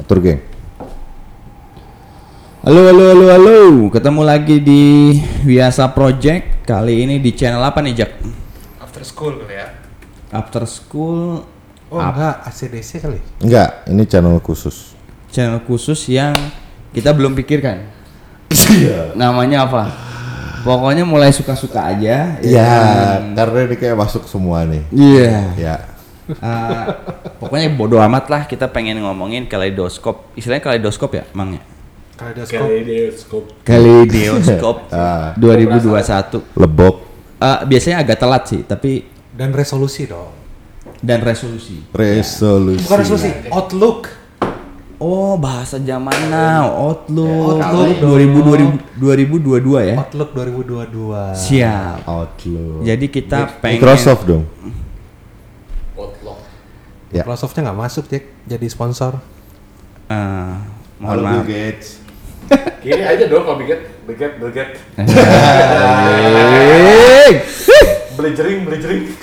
Atur geng. Halo, halo, halo, halo. Ketemu lagi di Biasa Project. Kali ini di channel apa nih, Jak? After school kali ya. After School Oh enggak, ACDC kali. Enggak, ini channel khusus. channel khusus yang kita belum pikirkan. Iya. Namanya apa? Pokoknya mulai suka-suka aja. Iya, kan? karena ini kayak masuk semua nih. Iya. Ya. Eh, pokoknya bodo amat lah kita pengen ngomongin kaleidoskop. Istilahnya kaleidoskop ya, Mang ya? Kaleidoskop. Kaleidoskop. Kaleidoskop Ah. 2021. Lebok, Eh, biasanya agak telat sih, tapi Dan resolusi dong. dan resolusi. resolusi. Bukan resolusi, outlook. Oh, bahasa zaman now, Outlook, Outlook 2000, 2022 ya. Outlook 2022. Siap. Outlook. Jadi kita pengen Microsoft dong. Ya. Microsoftnya nggak masuk, Jack. Jadi sponsor. Eh, mohon maaf. Gates. Kiri aja dong kalau biget, biget, biget. Hey. Beli jering, beli jering.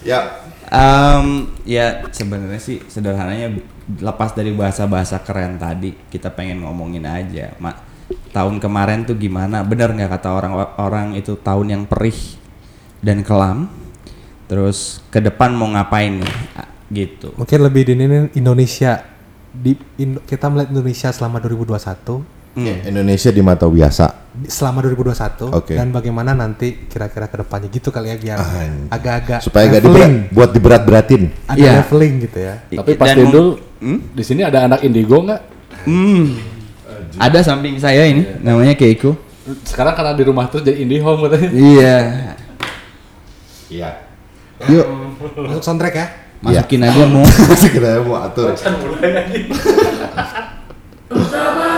Ya. Em, ya sebenarnya sih sederhananya lepas dari bahasa-bahasa keren tadi kita pengen ngomongin aja mak tahun kemarin tuh gimana bener nggak kata orang-orang itu tahun yang perih dan kelam terus ke depan mau ngapain nih Ah, gitu Mungkin lebih di ini Indonesia di Indo- kita melihat Indonesia selama 2021 Ya, Indonesia di mata biasa. selama 2021 Oke. dan bagaimana nanti kira-kira ke depannya gitu kali ya biar Anjing. agak-agak Supaya gak leveling, diberat, buat diberat-beratin. ada Iya. leveling gitu ya. Tapi pas dulu, Hmm? di sini ada anak indigo nggak? Hmm. ada samping saya ini namanya Keiko Sekarang karena di rumah terus jadi indie home katanya. iya Iya. Yuk Masuk soundtrack ya. masukin aja mau Kita mau atur. Ini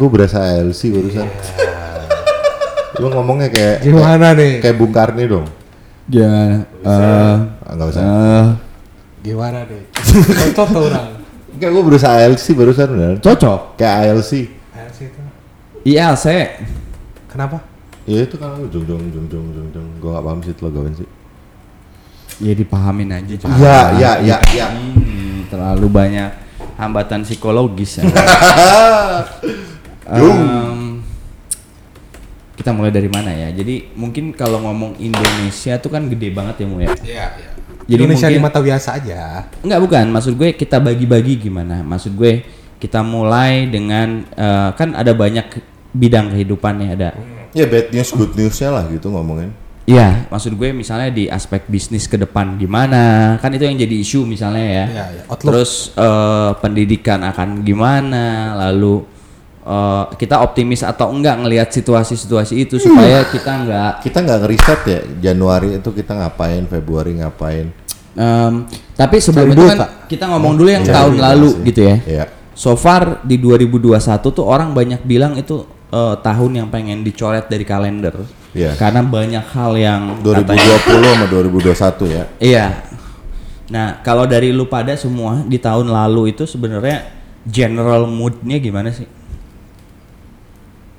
Gue berasa ALC barusan. Lu ngomongnya kayak Gimana nih? kayak Bung Karni dong. gimana Eh, Ah, Enggak usah. eh, Gimana nih? Cocok tuh orang. Kayak gue berusaha ALC barusan bener. cocok Kayak ALC. Ayo sih itu. ILC Kenapa? Ya itu kan jung jung jung jung jung jung. Gue gak paham sih itu logoan sih. ya dipahamin aja. Iya iya iya iya. Hmm, terlalu banyak hambatan psikologis ya. Em, kita mulai dari mana ya jadi mungkin kalau ngomong Indonesia tuh kan gede banget ya mu ya Iya, iya. Jadi Indonesia mungkin- di mata biasa aja. Enggak bukan, maksud gue kita bagi-bagi gimana? Maksud gue kita mulai dengan eh, kan ada banyak bidang kehidupan ya ada. Ya bad news good newsnya lah gitu ngomongin. Iya, maksud gue misalnya di aspek bisnis ke depan gimana? Kan itu yang jadi isu misalnya ya. Iya, iya. Outlook. Terus eh, pendidikan akan gimana? Lalu eh, kita optimis atau enggak ngelihat situasi-situasi itu supaya kita enggak Kita nggak ngeriset ya Januari itu kita ngapain, Februari ngapain. Em, tapi sebelum Cari itu kan kita ngomong dulu yang Cari tahun duit lalu pasti. gitu ya. Iya. So far di 2021 tuh orang banyak bilang itu eh, tahun yang pengen dicoret dari kalender. Iya. Karena banyak hal yang 2020 katanya- sama 2021 ya. Iya. Nah, kalau dari lu pada semua di tahun lalu itu sebenarnya general moodnya gimana sih?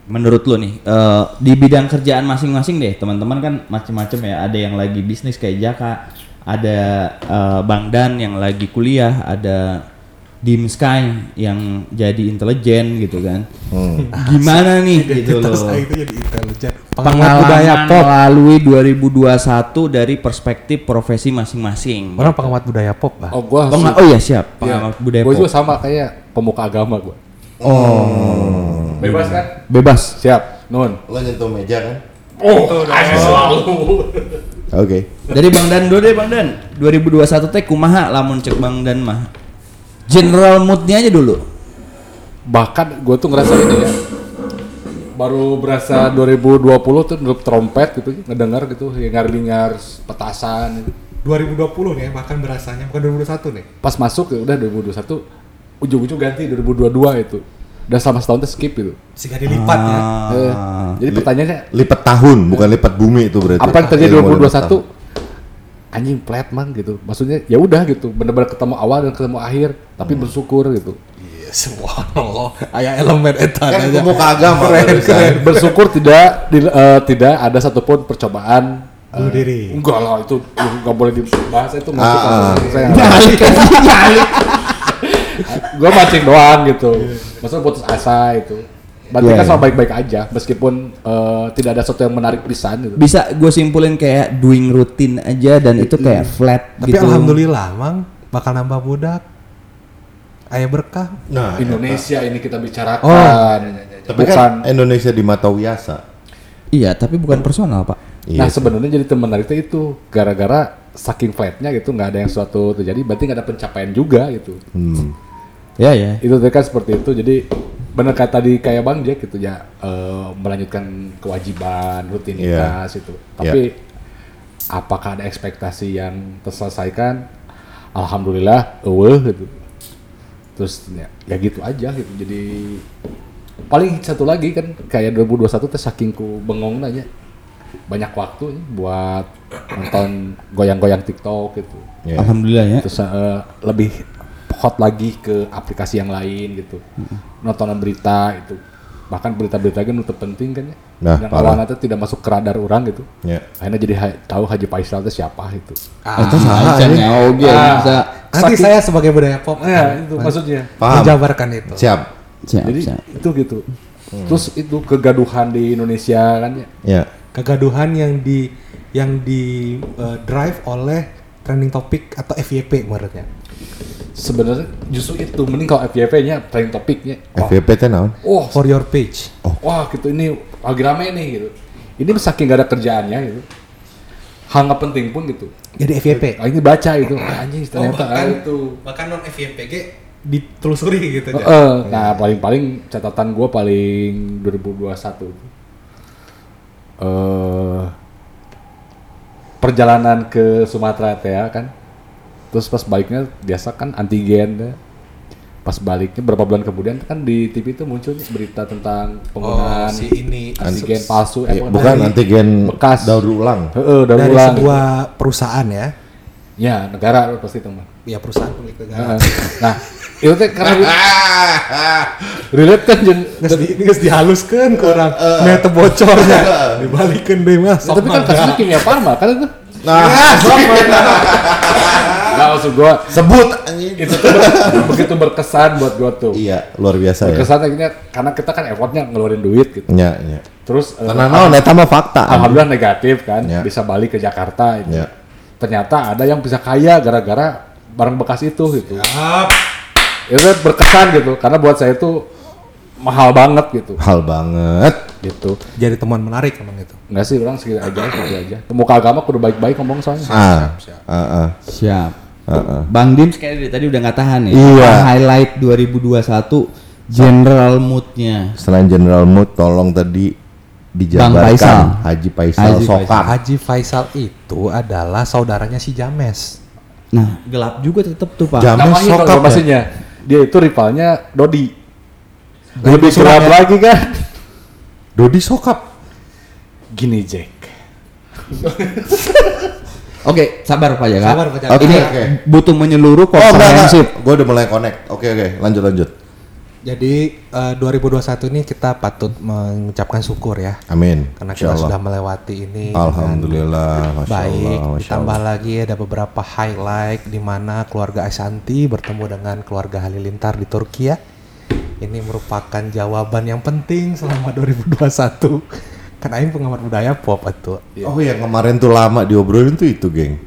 Menurut lu nih, eh, di bidang kerjaan masing-masing deh, teman-teman kan macem-macem ya. Ada yang lagi bisnis kayak Jaka, ada eh, Bang Dan yang lagi kuliah, ada Dim Sky yang jadi intelijen gitu kan. Hmm. Gimana nih gitu loh. Terus itu jadi intelijen. Pengamat budaya Pengalaman pop. melalui 2021 dari perspektif profesi masing-masing. Orang pengamat budaya pop, Bah. Oh gua oh iya siap, pengamat budaya Gue pop. juga sama kayak pemuka agama gua. Oh, Bebas kan? bebas. Siap, nun. Lo nyentuh meja kan? Oh, asli selalu. Oke. Dari Bang Dan dulu deh Bang Dan. 2021 teh kumaha lamun cek Bang Dan mah. General moodnya aja dulu. Bahkan gue tuh ngerasa ini ya. Baru berasa 2020 tuh nutup trompet gitu, ngedengar gitu, hingar-bingar petasan. Gitu. 2020 nih ya, bahkan berasanya bukan 2021 nih. Pas masuk ya udah 2021 ujung-ujung ganti 2022 itu. Udah selama setahun tuh skip itu. Sehingga dilipat ya. Ah. Eh, jadi pertanyaannya Lipat tahun, bukan lipat bumi itu berarti. apa yang terjadi Ilmu lipat 2021 tahun. anjing flat man gitu maksudnya ya udah gitu bener-bener ketemu awal dan ketemu akhir tapi Hmm. bersyukur gitu Iya, subhanallah. Aya elemen eta Kan ke agama Keren, barusan. keren. bersyukur tidak di- eh, tidak ada satupun percobaan Bunuh eh, diri. enggak lah itu nggak boleh dibahas itu nggak Ah, suka ah. saya Balik balik. gue mancing doang gitu maksudnya putus asa itu berarti Iya, kan iya. sama baik-baik aja meskipun eh, tidak ada sesuatu yang menarik pisan gitu Bisa gue simpulin kayak doing rutin aja dan itu kayak flat Tapi gitu. alhamdulillah, Mang, bakal nambah budak. Ayah berkah. Nah, Indonesia ini kita bicarakan tapi bukan kan Indonesia di mata Wiyasa. Iya, tapi bukan personal, Pak. Iya nah sebenarnya jadi teman menariknya itu gara-gara saking flatnya gitu nggak ada yang suatu terjadi berarti nggak ada pencapaian juga gitu Hmm. Ya ya. itu tadi kan seperti itu. Jadi benar kata tadi kayak bang Jack gitu ya eh, melanjutkan kewajiban rutinitas itu. Tapi apakah ada ekspektasi yang terselesaikan? Alhamdulillah eueuh gitu. Terus ya, ya gitu aja gitu. Jadi paling satu lagi kan kayak 2021 teh saking ku bengong nanya banyak waktu nih buat nonton goyang-goyang TikTok gitu. Iya. Alhamdulillah ya. terus eh, lebih hot lagi ke aplikasi yang lain gitu nontonan berita itu bahkan berita-berita kan itu penting kan ya Nah, yang parah. awalnya tuh tidak masuk ke radar orang gitu Ya. akhirnya jadi ha- tahu Haji Faisal itu siapa itu Ah, Itu salah ya. Oke, Ah. bisa. nanti saya sebagai budaya pop ya itu maksudnya Paham. menjabarkan itu. Siap. Siap, jadi siap. itu gitu terus itu kegaduhan di Indonesia kan ya Ya. Kegaduhan yang di yang di uh, drive oleh trending topik atau FYP menurutnya. Sebenarnya justru itu. Mending kalau FYP-nya trending topiknya. FVP teh naon? oh For your page. wah gitu. Ini lagi rame nih gitu. Ini saking gak ada kerjaannya gitu. Hal nggak penting pun gitu. Jadi FYP. Ah, ini baca itu anjing ternyata ah, itu bahkan non FYPG ditelusuri gitu. Aja. Heeh. nah paling-paling catatan gua paling 2021 itu eh perjalanan ke Sumatera teh ya kan terus pas baliknya biasa kan antigen deh. pas baliknya berapa bulan kemudian kan di TV itu muncul berita tentang penggunaan Oh, si ini antigen palsu eh, Iya, bukan dari- antigen bekas. daur ulang. Heeh, daur dari ulang. sebuah perusahaan ya. ya negara pasti teman Ya perusahaan pemilik negara. nah itu teh karena relate kan Nges di, nges dihaluskan ke orang, meta bocornya, dibalikin deh mas. Ya, tapi kan kasusnya kimia farma kan itu Nah, nggak maksud gua sebut anjing. itu tuh ber- begitu berkesan buat gua tuh Iya, luar biasa ya. berkesan akhirnya karena kita kan effortnya ngeluarin duit gitu Ya, ya. terus Karena eta mah fakta. alhamdulillah negatif kan Ya. bisa balik ke Jakarta itu Ya. ternyata ada yang bisa kaya gara-gara barang bekas itu gitu Siap. itu berkesan gitu karena buat saya itu mahal banget gitu Hal banget. gitu Jadi temuan menarik emang itu. nggak sih orang segitu aja segitu aja muka agama kudu baik-baik ngomong soalnya Ah, ah, Siap. ah, ah. Bang Dim kayak dari tadi udah nggak tahan ya. Iya. Apa Highlight 2021 general moodnya. Selain General Mood, tolong tadi Faisal. dijabarkan Haji Faisal Haji Sokap. Haji Faisal itu adalah saudaranya si James. Nah, gelap juga tetep tuh Pak. Jam- James namanya sokap ya? informasinya dia itu rivalnya Dodi Dari lebih gelap ya? lagi kan Dodi Sokap. gini Jack Oke, sabar Pak ya Kak. Sabar, Pak Jaka. Oke, Ini oke. butuh menyeluruh Oh, enggak, komprehensif. Gue udah mulai connect. Oke, oke. Lanjut, lanjut. Jadi eh, 2021 ini kita patut mengucapkan syukur ya. Amin. Karena Insya kita Allah. sudah melewati ini Alhamdulillah. Masya baik. Allah, Masya Ditambah Allah. lagi ada beberapa highlight di mana keluarga Asanti bertemu dengan keluarga Halilintar di Turki ya. Ini merupakan jawaban yang penting selama 2021. Kan Aing pengamat budaya pop itu. Oh yang kemarin tuh lama diobrolin tuh itu, geng.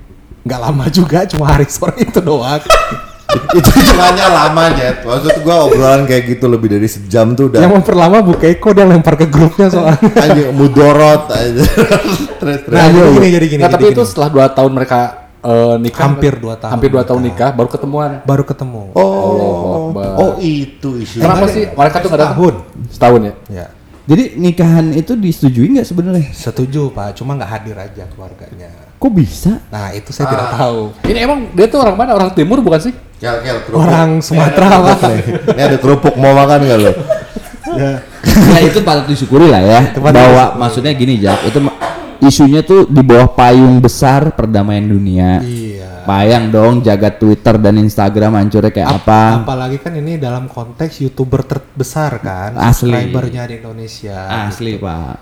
Nggak lama juga, cuma hari sore itu doang. itu hitungannya lama, Jet. Maksud gua obrolan kayak gitu lebih dari sejam tuh yang udah memperlama Bu Keiko dia lempar ke grupnya soalnya. anjing mudorot aja. terus terus. Nah, jadi gini, jadi gini. Jadi tapi gini. itu setelah dua tahun mereka eh, nikah Hampir dua tahun hampir dua tahun nikah. nikah baru ketemuan baru ketemu. Oh, Akbar. oh itu isu. kenapa sih mereka tuh nggak datang Setahun. setahun ya Ya. Jadi nikahan itu disetujui nggak sebenarnya? Setuju Pak, cuma nggak hadir aja keluarganya. Kok bisa? Nah itu saya Ah. tidak tahu. Ini emang dia tuh orang mana? Orang timur bukan sih? Kel, kel, kerupuk. Orang Sumatera Pak. Ini ada kerupuk mau makan nggak lo? ya itu patut disyukuri lah ya. patut Bahwa maksudnya gini Jak, itu isunya tuh di bawah payung besar perdamaian dunia. Iya. Bayang dong jaga Twitter dan Instagram hancurnya kayak Ap- apa. Apalagi kan ini dalam konteks youtuber terbesar kan, Asli. subscribernya di Indonesia. Asli pak.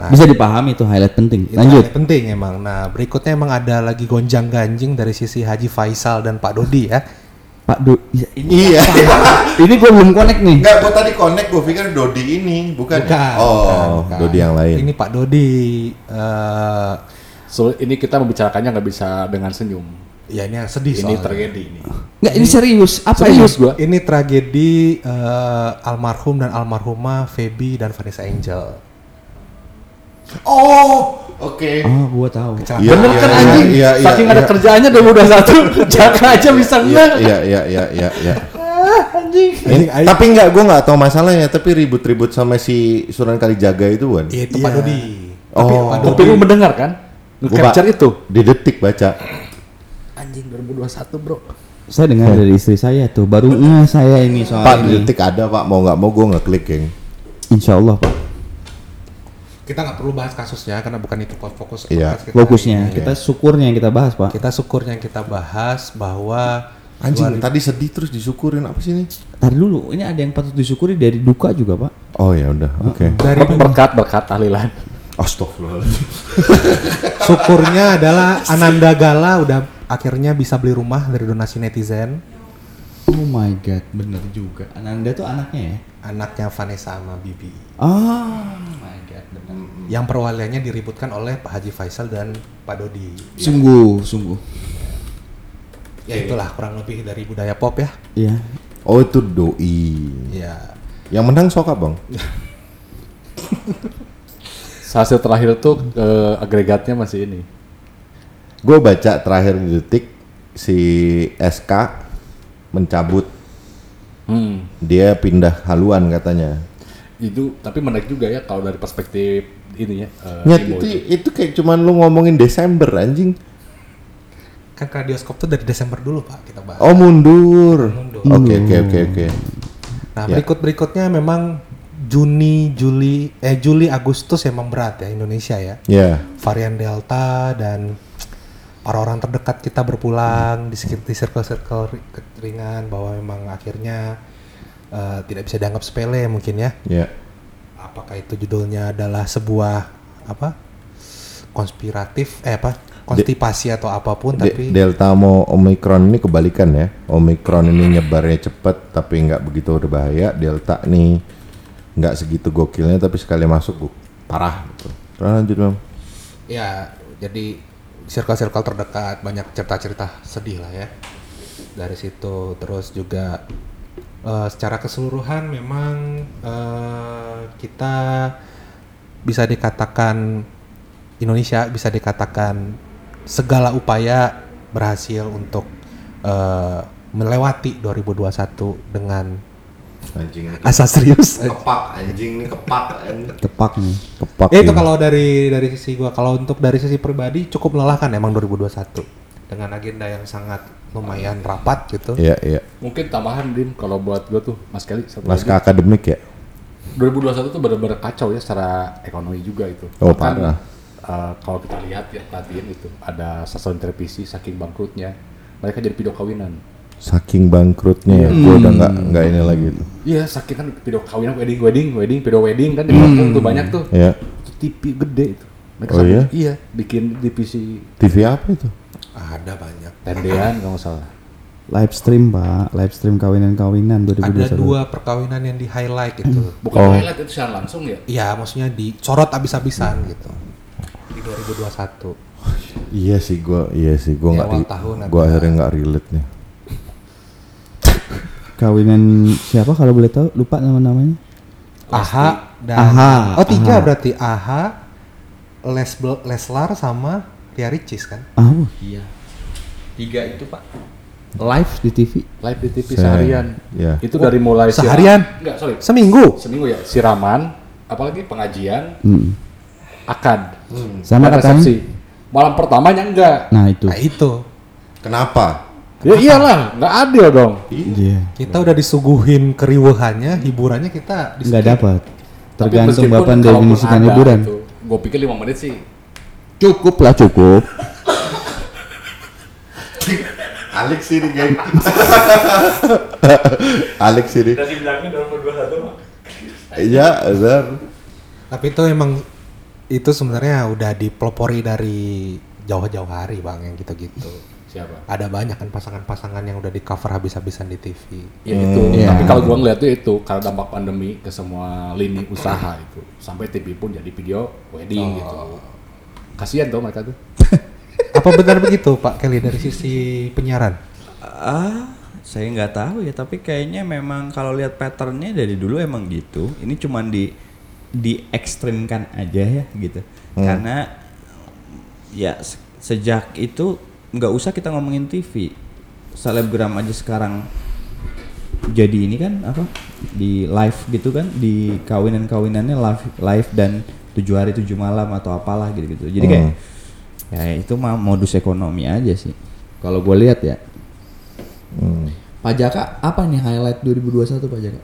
Nah. Bisa dipahami itu highlight penting. Itu Lanjut. yang penting emang. Nah berikutnya emang ada lagi gonjang ganjing dari sisi Haji Faisal dan Pak Dodi ya. Pak Du. Ya, ini, Iya. ini gue belum connect nih. Enggak, gua tadi connect gua pikir Dodi ini, bukan. Bukan, oh, bukan, bukan. Dodi yang lain. Ini Pak Dodi. eh So, ini kita membicarakannya nggak bisa dengan senyum. Ya ini yang sedih Ini soalnya. tragedi ini. Nggak ini serius. Apa Serius ini? gua. Ini tragedi eh, almarhum dan almarhumah Feby dan Vanessa Angel. Oh, oke. Oh, gua tahu. Iya, Bener iya, kan iya, anjing? Iya, iya, Saking ada iya. kerjaannya udah udah satu, Jaka aja bisa Iya, enggak. iya, iya, iya, iya, iya. Anjing. Ini, tapi enggak, gua nggak tahu masalahnya. Tapi ribut-ribut sama si Sunan Kalijaga itu kan. Iya itu Pak Dodi. Oh. Tapi Pak Dodi Tapi lu mendengar kan? Nge-capture itu. Di detik baca. Anjing 2021, Bro. Saya dengar dari istri saya tuh. Baru nggak saya ini soal Pak, ini. detik ada Pak. Mau nggak mau gua ngeklik yang. Insya Allah pak. kita nggak perlu bahas kasusnya karena bukan itu fokus Iya. kita Fokusnya ini. kita syukurnya yang kita bahas pak. Kita syukurnya yang kita bahas bahwa Anjing, tadi sedih terus disyukurin apa sih ini? Ntar dulu, ini ada yang patut disyukuri dari duka juga pak. Oh ya udah, oke. dari Berkat berkat tahlilan. Astagfirullahaladzim. syukurnya adalah Ananda Gala udah akhirnya bisa beli rumah dari donasi netizen. Oh my god, bener juga. Ananda tuh anaknya ya? Anaknya Vanessa sama Bibi. Oh my god, bener. Yang perwaliannya diributkan oleh Pak Haji Faisal dan Pak Dodi. Sungguh, sungguh. Ya itulah kurang lebih dari budaya pop ya. Iya. Oh itu doi. Ya. Yang menang Soka bang. Hasil terakhir tuh eh, agregatnya masih ini. Gue baca terakhir di detik si SK mencabut Hmm. dia pindah haluan katanya. Itu tapi menarik juga ya kalau dari perspektif ini ya. Nyet, Imo itu, itu. itu kayak cuman lu ngomongin Desember anjing. Kan radioskop tuh dari Desember dulu Pak kita bahas. Oh mundur. Oke oke oke oke. Nah, Ya. berikut berikutnya memang Juni, Juli, eh Juli, Agustus emang berat ya Indonesia ya. Ya. Varian Delta dan orang-orang terdekat kita berpulang di sekitar di circle-circle ri- ringan bahwa memang akhirnya eh, tidak bisa dianggap sepele mungkin ya. Ya. Apakah itu judulnya adalah sebuah apa konspiratif eh apa konstipasi atau apa pun De- tapi Delta mau Omicron ini kebalikan ya. Omicron ini nyebarnya cepet tapi nggak begitu berbahaya. Delta nih nggak segitu gokilnya tapi sekali masuk parah. Gitu. Terus lanjut bang. ya jadi circle-circle terdekat banyak cerita-cerita sedih lah ya. Dari situ terus juga eh, secara keseluruhan memang eh, kita bisa dikatakan Indonesia bisa dikatakan segala upaya berhasil untuk eh, melewati 2021 dengan Anjing ini asa serius. kepak anjing ini kepak anjing. Kepak nih. kepak Ya itu kalau dari dari sisi gua kalau untuk dari sisi pribadi cukup melelahkan emang 2021 dengan agenda yang sangat lumayan rapat gitu. Iya iya. Mungkin tambahan Dim kalau buat gua tuh Mas Kelly satu Naskah lagi. akademik ya. 2021 tuh benar-benar kacau ya secara ekonomi juga itu. Oh, Bahkan, parah. eh, kalau kita lihat ya perhatiin itu ada stasiun televisi saking bangkrutnya mereka jadi video kawinan. Saking bangkrutnya, ya, gue udah nggak nggak ini lagi tuh. Iya, saking kan video kawinan, wedding, wedding, wedding, video wedding kan di kampung tuh banyak tuh. Ya. Itu TV gede itu. Mereka Oh, iya? Iya, bikin divisi TV apa itu? Ada banyak. tendean kalau nggak salah. Live stream pak, live stream kawinan-kawinan 2021. Ada dua perkawinan yang di highlight itu. Bukan Oh. highlight itu secara langsung ya. Iya, maksudnya dicorot abis-abisan gitu. Di 2021. Iya sih gue, iya sih gue nggak, tahun gue akhirnya nggak relate nih. Kawinan siapa kalau boleh tahu? Lupa nama-namanya. Aha dan Aha, Oh, tiga Aha. berarti Aha, Les Leslar sama Ria Ricis kan? Ah, Iya. tiga itu pak. Live di TV. Live di TV Se- seharian. iya. Itu dari mulai siram- seharian? Enggak, sorry. Seminggu. Seminggu ya, siraman, apalagi pengajian, Hmm. akad. Sama dan katanya resepsi. Malam pertamanya enggak. Nah itu. Nah itu Kenapa? Ya iyalah, nggak adil dong. Iya. kita udah disuguhin keriuhannya, hiburannya kita Nggak dapat. Tergantung bapak kalaupun definisikan hiburan. gitu, Gue pikir lima menit sih. Cukup lah cukup. Alex sini geng. Alex sini. Dari bilangnya dalam berdua satu Iya, benar. Tapi itu emang itu sebenarnya udah dipelopori dari jauh-jauh hari bang yang gitu-gitu. Siapa? Ada banyak kan pasangan-pasangan yang udah di cover habis-habisan di TV. Ya itu. Iya. Tapi kalau gua ngeliat tuh itu karena dampak pandemi ke semua lini usaha itu. Sampai TV pun jadi video wedding gitu. Kasihan tuh mereka tuh. Apa benar begitu Pak Kelly dari sisi penyiaran? Ah, saya nggak tahu ya, tapi kayaknya memang kalau lihat patternnya dari dulu emang gitu. Ini cuman di diekstrimkan aja ya gitu. Karena ya se- sejak itu nggak usah kita ngomongin TV, selebgram aja sekarang jadi ini kan apa di live gitu kan di kawinan kawinannya live live dan tujuh hari tujuh malam atau apalah gitu gitu. Jadi kayak ya itu mah modus ekonomi aja sih. Kalau gue lihat ya. Hmm. Pak Jaka apa nih highlight 2021 Pak Jaka?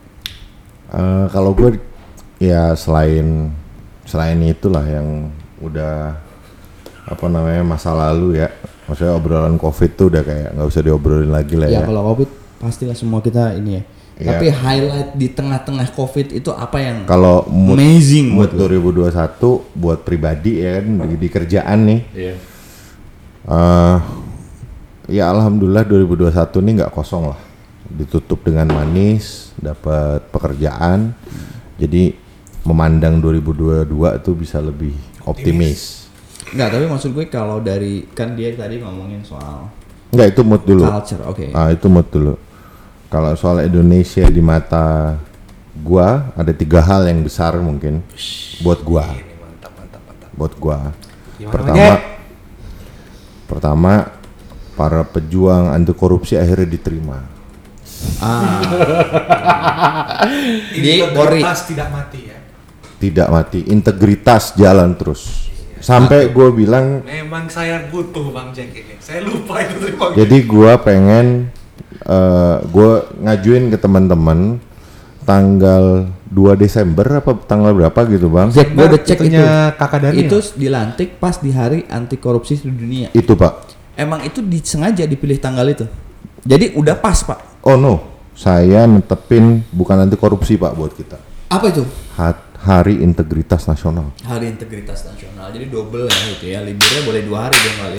Eh, kalau gue ya selain selain itulah yang udah apa namanya masa lalu ya maksudnya obrolan covid tuh udah kayak nggak usah diobrolin lagi lah Ya, ya, kalau Covid pastilah semua kita ini ya. Iya. Tapi highlight di tengah-tengah Covid itu apa yang kalau amazing mood buat lu? 2021 buat pribadi ya kan di, di kerjaan nih Iya. eh ya alhamdulillah 2021 ini nggak kosong lah ditutup dengan manis dapat pekerjaan jadi memandang 2022 tuh bisa lebih optimis. Enggak, tapi maksud gue kalau dari kan dia tadi ngomongin soal Enggak itu mood dulu. culture, oke. Ah itu mood dulu. Kalau soal Indonesia di mata gua ada tiga hal yang besar mungkin buat gua. Buat gua. Gimana, pertama, pertama para pejuang anti korupsi akhirnya diterima. Ah. Di Polri. tidak mati ya. Tidak mati, integritas jalan terus. Sampai gua bilang Memang saya butuh Bang Jack ini. Saya lupa itu tadi Bang. Jadi gua pengen eh gua ngajuin ke teman-teman tanggal 2 Desember apa tanggal berapa gitu, Bang? Jack, gue udah cek itu. itunya Kakak Daniel. Itu dilantik pas di hari anti korupsi seluruh dunia. Itu, Pak. Emang itu disengaja dipilih tanggal itu. Jadi udah pas, Pak. Oh no, saya netepin bukan anti korupsi, Pak, buat kita. Apa itu? Ha- Hari Integritas Nasional. Hari Integritas Nasional. Jadi double ya gitu ya. Liburnya boleh dua hari dong kali.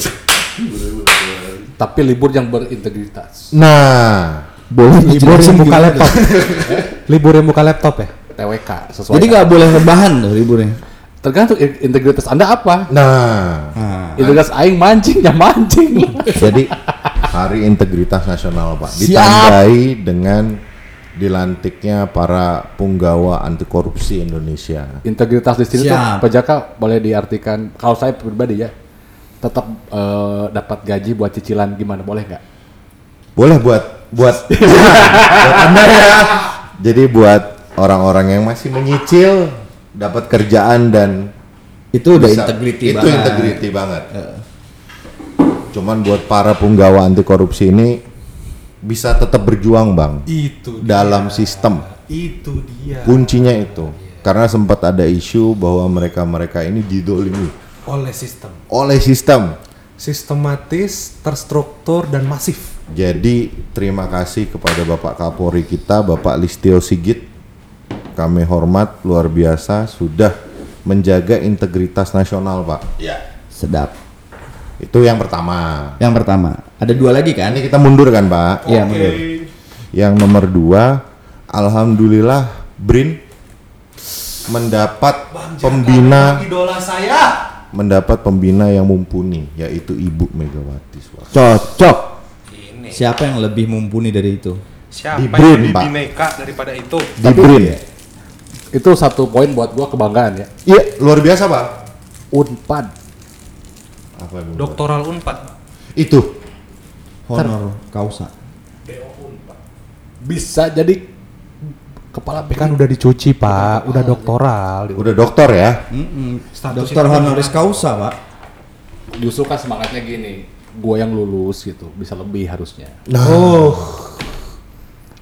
Tapi libur yang berintegritas. Nah, boleh libur yang buka laptop. libur yang buka laptop ya? TWK sesuai. Jadi nggak boleh rebahan tuh liburnya. tergantung in- integritas Anda apa. nah. Integritas aing mancing ya mancing. Jadi Hari Integritas Nasional, Pak. Siap. Ditandai dengan dilantiknya para punggawa anti korupsi Indonesia. Integritas di sini tuh. Pak Jaka boleh diartikan kalau saya pribadi ya tetap eh, dapat gaji buat cicilan gimana boleh nggak? Boleh buat buat buat Anda ya. Jadi buat orang-orang yang masih menyicil dapat kerjaan dan Itu udah bisa- integrity itu banget. integrity banget. Cuman buat para punggawa anti korupsi ini bisa tetap berjuang, Bang. Itu Dalam sistem. Itu dia. Kuncinya itu. Karena sempat ada isu bahwa mereka-mereka ini didolimi Oleh sistem. oleh sistem. Sistematis, terstruktur dan masif. Jadi terima kasih kepada Bapak Kapolri kita, Bapak Listio Sigit. Kami hormat luar biasa sudah menjaga integritas nasional, Pak. Ya. Sedap. Itu yang pertama. Yang pertama. Ada dua lagi kan? Ini kita mundur kan, Pak? Iya, mundur. Yang nomor dua, alhamdulillah Brin mendapat pembina Idola saya. mendapat pembina yang mumpuni yaitu Ibu Megawati Soekarno. Cocok. Ini. Siapa yang lebih mumpuni dari itu? Siapa Di yang Brin, lebih Pak. bineka daripada itu? Di Brin. Itu satu poin buat gua kebanggaan ya. Iya, luar biasa, Pak. Unpad. Apa yang Doktoral Unpad. Itu Honor kausa. Bisa jadi kepala Tapi kan udah dicuci pak, udah doktoral. udah dokter ya. Mm-mm. Status Dokter itu honoris causa, Pak. justru kan semangatnya gini, gue yang lulus gitu, bisa lebih harusnya. Oh,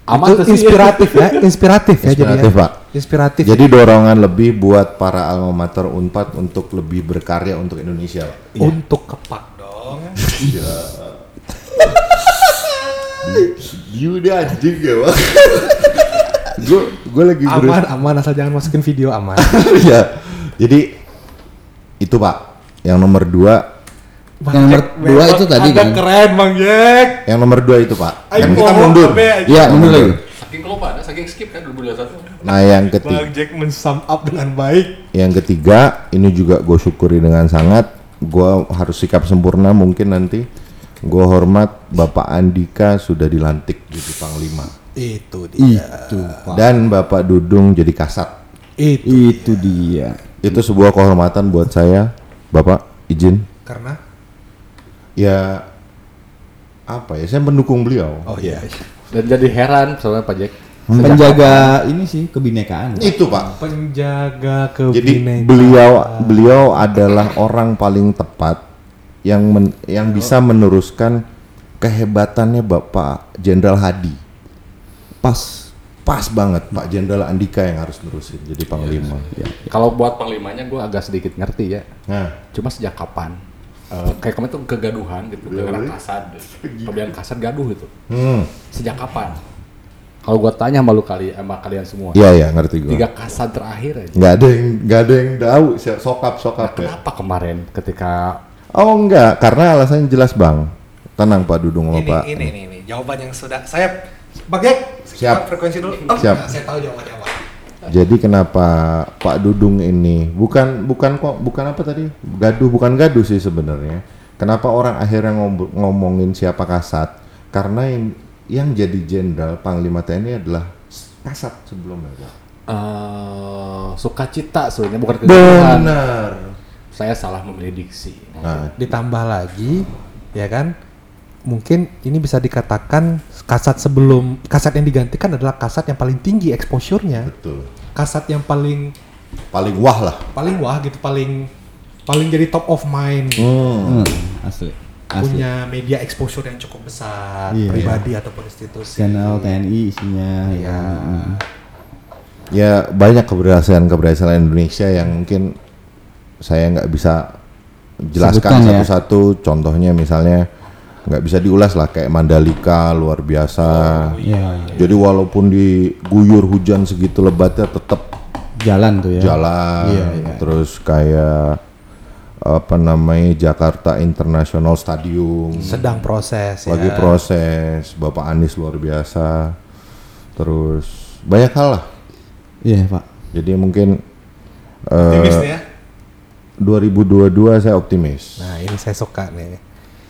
Aman itu tuh sih. inspiratif ya, inspiratif ya Inspiratif, jadi. Pak. Inspiratif. Jadi dorongan lebih buat para alma mater Unpad untuk lebih berkarya untuk Indonesia. Pak. untuk kepak dong. You udah anjing ya, Pak. Gue gue lagi Aman, berusaha. aman asal jangan masukin video aman. ya. Jadi itu Pak. Yang nomor dua, Yang nomor dua itu tadi kan. keren Bang Jack. yang nomor dua itu Pak. Kan kita pohon mundur. ya? Iya, mundur lagi. Saking kelupaan, saking skip kan 2021. Nah yang ketiga, Bang Jack mensum up dengan baik. yang ketiga ini juga gue syukuri dengan sangat. Gue harus sikap sempurna mungkin nanti. Gue hormat Bapak Andika sudah dilantik jadi Panglima Itu dia. Itu, Pak. dan Bapak Dudung jadi Kasat. Itu Itu dia. Itu sebuah kehormatan buat saya, Bapak izin. karena Ya apa ya? Saya mendukung beliau. oh iya. Dan jadi heran soalnya Pak Jack. Penjaga ini sih kebinekaan. Itu Pak. Penjaga Jadi kebinekaan. beliau beliau adalah orang paling tepat yang men- yang bisa meneruskan kehebatannya Bapak Jenderal Hadi. Pas. Pas banget Pak Jenderal Andika yang harus nerusin jadi panglima. Kalau buat panglimanya gue agak sedikit ngerti ya. Nah, Cuma sejak kapan? Eh, kayak kemarin tuh kegaduhan gitu, gara-gara kasad, kemudian kasad gaduh gitu. hmm, Sejak kapan? Kalau gua tanya sama lu kali, sama kalian semua, iya ya ngerti gue. tiga kasad terakhir aja. Nggak ada yang nggak ada yang tahu sokap sokap ya. Kenapa kemarin ketika Oh enggak, karena alasannya jelas bang. Tenang Pak Dudung sama ini, Pak. ini, ini, ini, jawaban yang sudah saya Bang Jack, Siap. frekuensi dulu. Oh, Siap. enggak, saya tahu jawabannya apa. Jadi kenapa Pak Dudung ini bukan bukan kok bukan apa tadi gaduh bukan gaduh sih sebenarnya. Kenapa orang akhirnya ngom- ngomongin siapa kasat? Karena yang yang jadi jenderal Panglima TNI adalah kasat sebelumnya. Eh sukacita sebenarnya bukan kegaduhan. Benar. Saya salah memilih diksi. Nah, Ditambah lagi, ya kan? Mungkin ini bisa dikatakan kasat sebelum kasat yang digantikan adalah kasat yang paling tinggi exposure-nya. betul. Kasat yang paling Paling wah lah. paling wah gitu, paling paling jadi top of mind. Hmm. Hmm, asli. Asli. punya media exposure yang cukup besar Iya. pribadi ataupun institusi. Channel TNI isinya. Iya. Hmm. Ya banyak keberhasilan-keberhasilan Indonesia yang mungkin saya nggak bisa jelaskan ya. satu-satu. Contohnya misalnya nggak bisa diulas lah kayak Mandalika luar biasa. Iya, iya. Jadi walaupun diguyur hujan segitu lebatnya tetap Jalan tuh ya. jalan. Iya, iya. Terus kayak apa namanya Jakarta International Stadium Sedang proses ya. lagi proses. Bapak Anies luar biasa. Terus banyak hal lah. Iya, Pak. Jadi mungkin Optimis eh, nih ya. 2022 saya optimis. Nah, ini saya suka nih.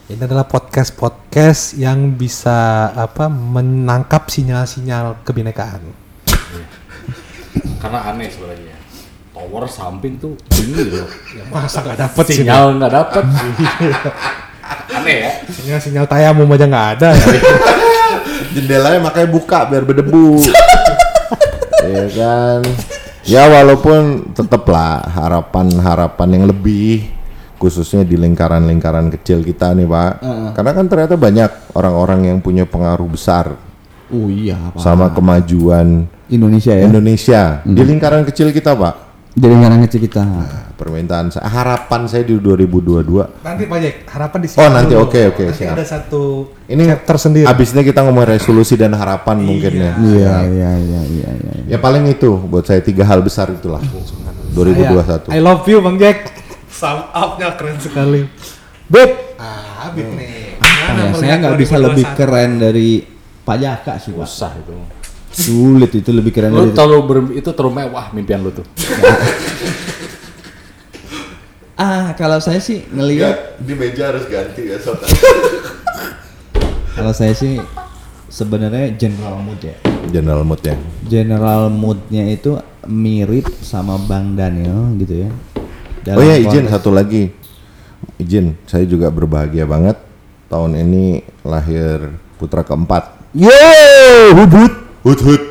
Ini adalah podcast-podcast yang bisa apa menangkap sinyal-sinyal kebinekaan. Karena aneh sebenarnya. Tower samping tuh tinggi loh. Ya, masa nggak dapet? Sinyal nggak dapet. aneh ya. Sinyal-sinyal tayamum aja nggak ada ya. Jendelanya makanya buka biar berdebu. Iya kan. Ya walaupun tetaplah harapan-harapan yang lebih khususnya di lingkaran-lingkaran kecil kita nih Pak. Karena kan ternyata banyak orang-orang yang punya pengaruh besar Oh iya, Pak. sama kemajuan Indonesia ya. Indonesia di lingkaran kecil kita Pak. Jadi ngarang kecil kita. Nah, permintaan saya, harapan saya di 2022 Nanti Pak Jack, harapan di Oh, nanti, oke, oke, Nanti siap. ada satu Ini chapter sendiri. Abisnya kita ngomong resolusi dan harapan mungkin ya. Iya, iya, iya, iya, iya. Ya paling itu buat saya tiga hal besar itulah 2021. I love you Bang Jack. Sum up-nya keren sekali. Beb. Ah, Beb nih. Ya, Gimana saya nggak bisa lebih 2021? keren dari Pak Jaka sih, Pak. Susah itu. Sulit itu lebih keren dari Lu terlalu ber- itu terlalu mewah mimpian lu tuh. Ah, kalau saya sih ngelihat di meja harus ganti ya soalnya. kalau saya sih sebenarnya general mood ya. General mood ya. General moodnya itu mirip sama Bang Daniel gitu ya. Oh ya Dalam izin konteks- satu lagi. Izin, saya juga berbahagia banget tahun ini lahir putra keempat. Yo, hubut. Hut hut.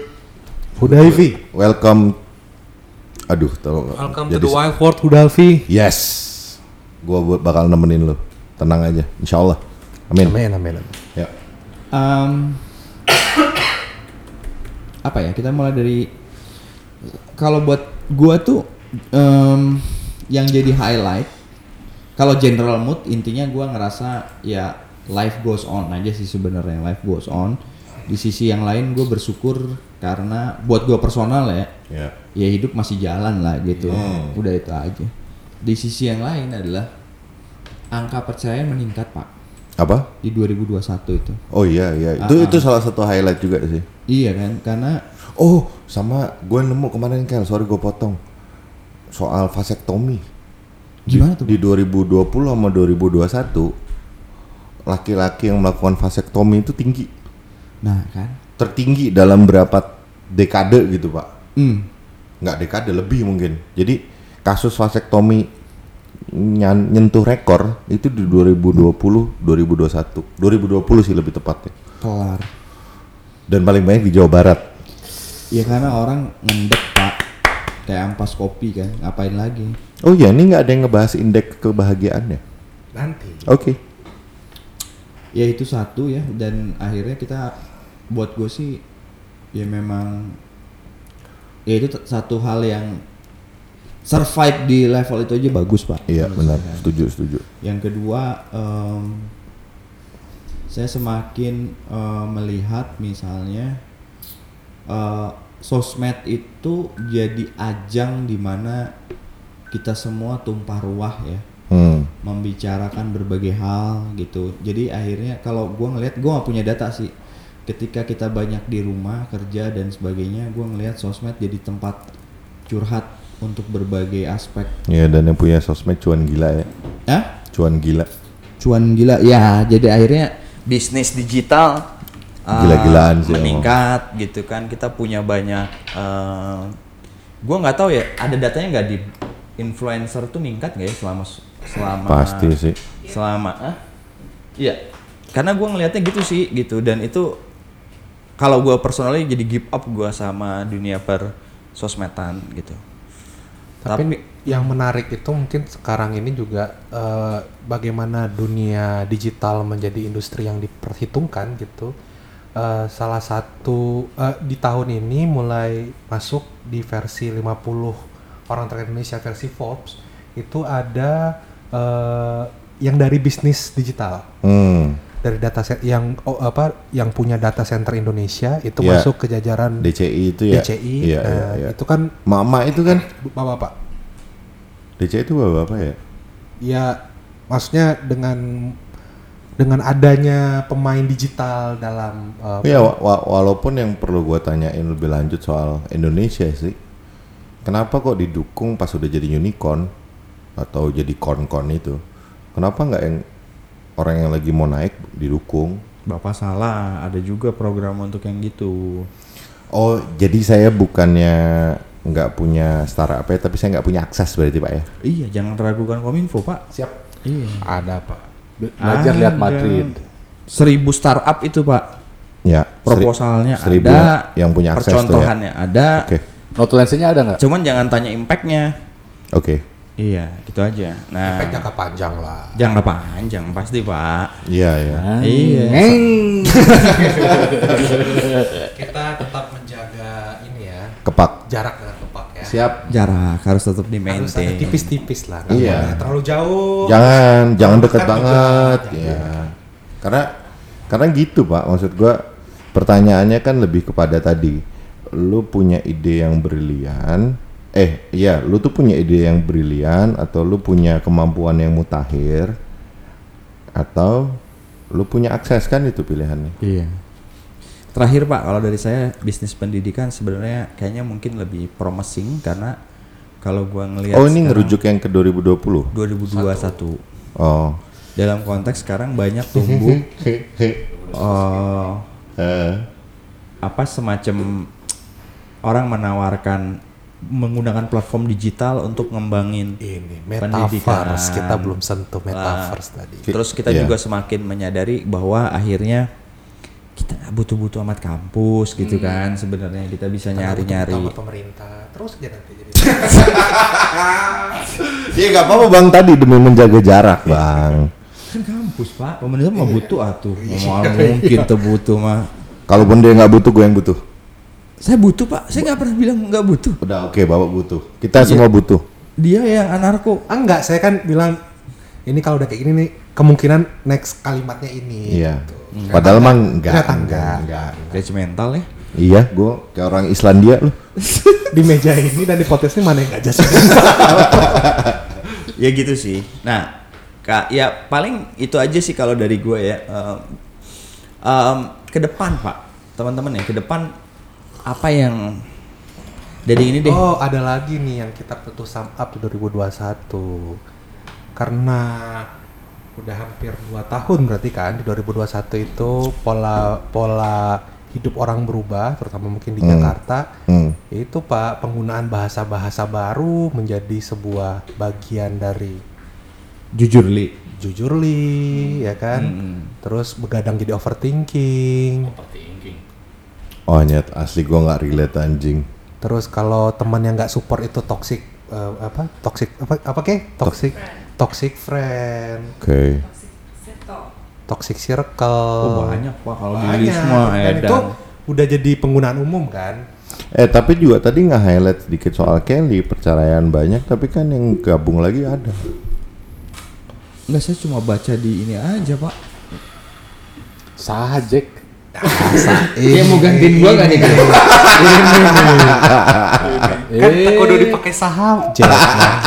Hudayfi. Welcome. Aduh, tahu nggak? Welcome Jadi to the wild world. Yes. Gua bakal nemenin lu. Tenang aja, insya Allah. Amin. Amin, amin, amin. Ya. Em, apa ya kita mulai dari kalau buat gua tuh em, yang jadi highlight kalau general mood intinya gua ngerasa ya life goes on aja sih sebenarnya life goes on di sisi yang lain gue bersyukur karena buat gua personal ya Ya. ya hidup masih jalan lah gitu Hmm. udah itu aja di sisi yang lain adalah angka percaya meningkat pak Apa? di 2021 itu Oh iya iya. Itu Ah, itu salah satu highlight juga sih. iya kan karena Oh, sama gue nemu kemarin Kel, sorry gue potong. Soal vasektomi. gimana tuh Di 2020 sama 2021 laki-laki yang melakukan vasektomi itu tinggi. nah kan Tertinggi dalam berapa dekade gitu, Pak. hmm. Nggak dekade lebih mungkin. Jadi kasus vasektomi nyentuh rekor itu di 2020 2021. 2020 sih lebih tepatnya. kelar Dan paling banyak di Jawa Barat. ya karena orang ngendek kayak ampas kopi kan ngapain lagi Oh iya, ini nggak ada yang ngebahas indeks kebahagiaannya. Nanti. Oke. ya itu satu ya dan akhirnya kita buat gue sih ya memang ya itu satu hal yang survive di level itu aja bagus pak Iya benar, saya. setuju setuju. Yang kedua, em, saya semakin eh, melihat misalnya eh, sosmed itu jadi ajang di mana kita semua tumpah ruah ya, Hmm. membicarakan berbagai hal gitu. Jadi akhirnya kalau gua ngelihat gua nggak punya data sih. Ketika kita banyak di rumah kerja dan sebagainya, gua ngelihat sosmed jadi tempat curhat untuk berbagai aspek. Iya dan yang punya sosmed cuan gila ya, Ya, cuan gila. cuan gila ya jadi akhirnya bisnis digital uh, Gila-gilaan sih meningkat gitu kan kita punya banyak uh, gua nggak tahu ya ada datanya nggak di influencer tuh meningkat nggak ya selama selama Pasti sih. selama ah? iya karena gua ngelihatnya gitu sih gitu dan itu kalau gua personally jadi give up gua sama dunia per sosmedan gitu Tapi yang menarik itu mungkin sekarang ini juga eh, bagaimana dunia digital menjadi industri yang diperhitungkan gitu. Eh, salah satu eh, di tahun ini mulai masuk di versi 50 orang terkaya Indonesia versi Forbes itu ada eh, yang dari bisnis digital Hmm. dari data set yang oh, apa yang punya data center Indonesia itu Ya. masuk ke jajaran DCI itu ya. DCI Iya, Nah, iya, iya. itu kan Mama itu kan bapak-bapak DCI itu bapak apa ya? ya maksudnya dengan dengan adanya pemain digital dalam uh, Iya, wa- wa- walaupun yang perlu gua tanyain lebih lanjut soal Indonesia sih. Kenapa kok didukung pas udah jadi unicorn atau jadi kon-kon itu? Kenapa nggak yang orang yang lagi mau naik didukung? bapak salah ada juga program untuk yang gitu Oh, jadi saya bukannya nggak punya startup ya, tapi saya nggak punya akses berarti pak ya? iya jangan ragukan kominfo pak siap iya ada pak Be- Belajar lihat Ada. Madrid. seribu startup itu pak Ya. seri- proposalnya seribu ada yang punya akses ya. percontohannya ada Oke, Notulensinya ada nggak? cuman jangan tanya impactnya oke. iya gitu aja nah efek jangka panjang lah jangka panjang pasti pak Iya, iya. iya kita tetap menjaga ini ya Kepak. jarak ya Siap. jarak harus tetap di harus ada maintain tipis-tipis lah nggak Iya. boleh terlalu jauh Jangan, jangan dekat deket banget. Ya. Karena karena gitu, Pak. Maksud gua pertanyaannya kan lebih kepada tadi. Lu punya ide yang brilian, eh iya, lu tuh punya ide yang brilian atau lu punya kemampuan yang mutakhir atau lu punya akses kan itu pilihannya. iya terakhir pak kalau dari saya bisnis pendidikan sebenarnya kayaknya mungkin lebih promising karena kalau gua ngelihat Oh, ini ngerujuk yang ke 2020. 2021 Oh. dalam konteks sekarang banyak tumbuh eh, Eh, apa semacam orang menawarkan menggunakan platform digital untuk ngembangin ini Pendidikan. metaverse kita belum sentuh metaverse tadi Terus kita Iya. juga semakin menyadari bahwa akhirnya kita nggak butuh-butuh amat kampus gitu kan sebenarnya kita bisa nyari-nyari. Sama pemerintah. Terus aja nanti jadi? Iya nggak apa-apa bang. Tadi demi menjaga jarak bang. kan kampus pak. Pemerintah mah butuh atuh. Mau mungkin tuh butuh mah. Kalaupun dia nggak butuh, gue yang butuh. saya butuh pak. Saya nggak pernah bilang nggak butuh. Udah oke bapak butuh. Kita semua butuh. dia yang anarko. Ah, enggak saya kan bilang ini kalau udah kayak gini nih kemungkinan next kalimatnya ini Iya. gitu. Padahal mah enggak. Ternyata enggak. enggak. judgmental ya Iya, gue kayak orang Islandia loh. di meja ini dan di podcast ini mana yang gak jelas ya gitu sih nah kak ya paling itu aja sih kalau dari gue ya Em, em, ke depan pak teman-teman ya ke depan apa yang dari ini deh Oh, ada lagi nih yang kita butuh sum up di 2021. Karena udah hampir 2 tahun berarti kan di 2021 itu pola pola hidup orang berubah terutama mungkin di Hmm. Jakarta. Hmm. Itu Pak, penggunaan bahasa-bahasa baru menjadi sebuah bagian dari jujur li jujur li, ya kan? Hmm. Terus begadang jadi overthinking. Overthinking. Oh nyet, asli gue nggak relate anjing. Terus kalau teman yang nggak support itu toxic eh, apa? Toxic apa apa kek? Toxic toxic friend, Oke. toxic circle. oh banyak pak kalau di Banyak. list mah Dan itu edan udah jadi penggunaan umum kan? Eh tapi juga tadi nggak highlight sedikit soal Kelly perceraian banyak tapi kan yang gabung lagi ada. Enggak saya cuma baca di ini aja pak Sah Jack. Dia mau gantiin gua gak nih kan? Kan kudu dipakai saham.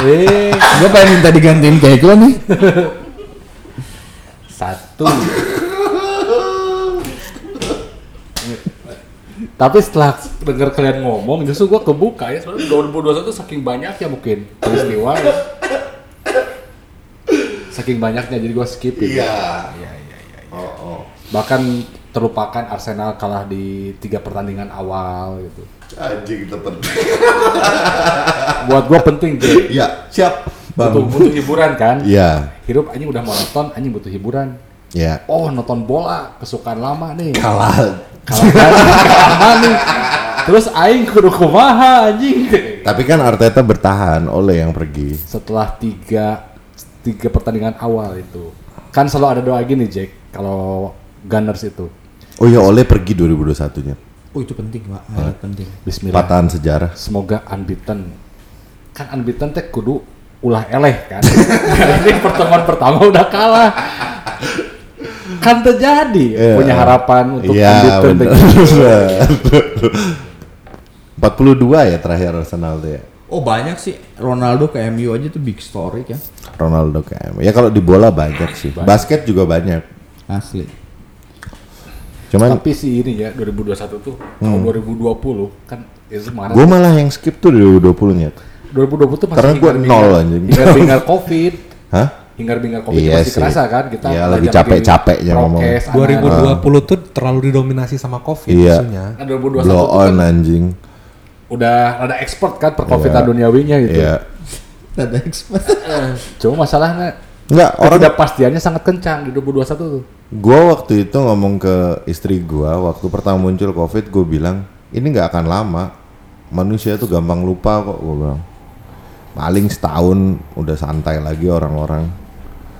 Eh, Gua pengen minta digantiin kayak lo nih satu. Tapi setelah dengar kalian ngomong, justru gua kebuka ya. Soalnya 2021 saking banyaknya mungkin peristiwa. ya. Saking banyaknya jadi gua skip gitu. Iya. Bahkan terlupakan Arsenal kalah di tiga pertandingan awal gitu. Anjing temen. Buat gua penting Jay. ya siap. Butuh, butuh hiburan kan? Iya. Hidup anjing udah mau nonton, anjing butuh hiburan. Ya. Oh nonton bola, kesukaan lama nih. Kalah. Kalah kalah nih. Terus aing kudu kumaha anjing. Tapi kan Arteta bertahan oleh yang pergi. Setelah tiga tiga pertandingan awal itu, kan selalu ada doa gini Jack kalau Gunners itu. Oh ya oleh pergi 2021 nya. Oh itu penting pak, sangat penting Bismillah. Patahan sejarah. Semoga unbeaten. Kan unbeaten teh kudu ulah eleh kan. Ini pertemuan pertama udah kalah. Kan terjadi Iya. punya harapan untuk Iya unbeaten. teh. 42 ya terakhir Arsenal tuh ya. Oh banyak sih, Ronaldo ke MU aja tuh big story kan Ronaldo KM. Ya kalau di bola banyak sih. Basket juga banyak. Asli Cuman Tapi sih ini ya 2021 tuh tahun 2020 kan itu kemarin gue malah yang skip tuh 2020 nya. 2020 tuh masih Karena gua hingar-bingar- nol anjing. Hingar-bingar Covid. Hah? Hingar-bingar Covid Iya masih sih. kerasa kan kita Iya, lagi capek-capeknya ngomong. prokes, anak- 2020 tuh terlalu didominasi sama Covid Iya. isunya. Kan 2021 Blow tuh kan on anjing. udah ada expert kan percovidan Iya. duniawinya gitu. Iya. Ada expert Cuma masalahnya Enggak, orang ketidakpastiannya sangat kencang di 2021 tuh. Gua waktu itu ngomong ke istri gua waktu pertama muncul covid gue bilang ini nggak akan lama. Manusia tuh gampang lupa kok gue bilang. Paling setahun udah santai lagi orang-orang.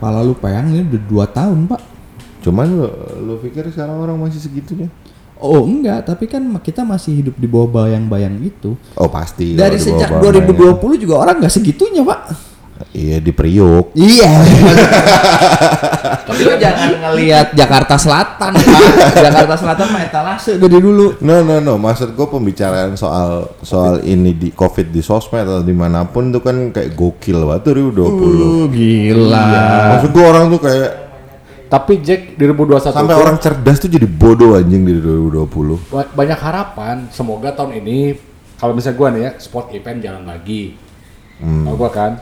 Pala lu payang ini udah 2 tahun pak. Cuman lu, lu pikir sekarang orang masih segitunya? Oh enggak, tapi kan kita masih hidup di bawah bayang-bayang itu. Oh pasti Dari sejak bawah-bawahnya. 2020 juga orang nggak segitunya pak iya di Priuk Iya. Tapi lu jangan ngelihat Jakarta Selatan, Pak. Jakarta Selatan mah etalase dari dulu. No no no, maksud gue pembicaraan soal soal ini di covid di sosmed atau di mana pun tuh kan kayak gokil banget tuh 2020. Uh, gila. Maksud gue orang tuh kayak Tapi Jack di 2021 sampai tuh orang cerdas tuh jadi bodoh anjing di 2020. ba- banyak harapan. Semoga tahun ini kalau misalnya gua nih ya sport event jalan lagi. Hmm. Kalau gua kan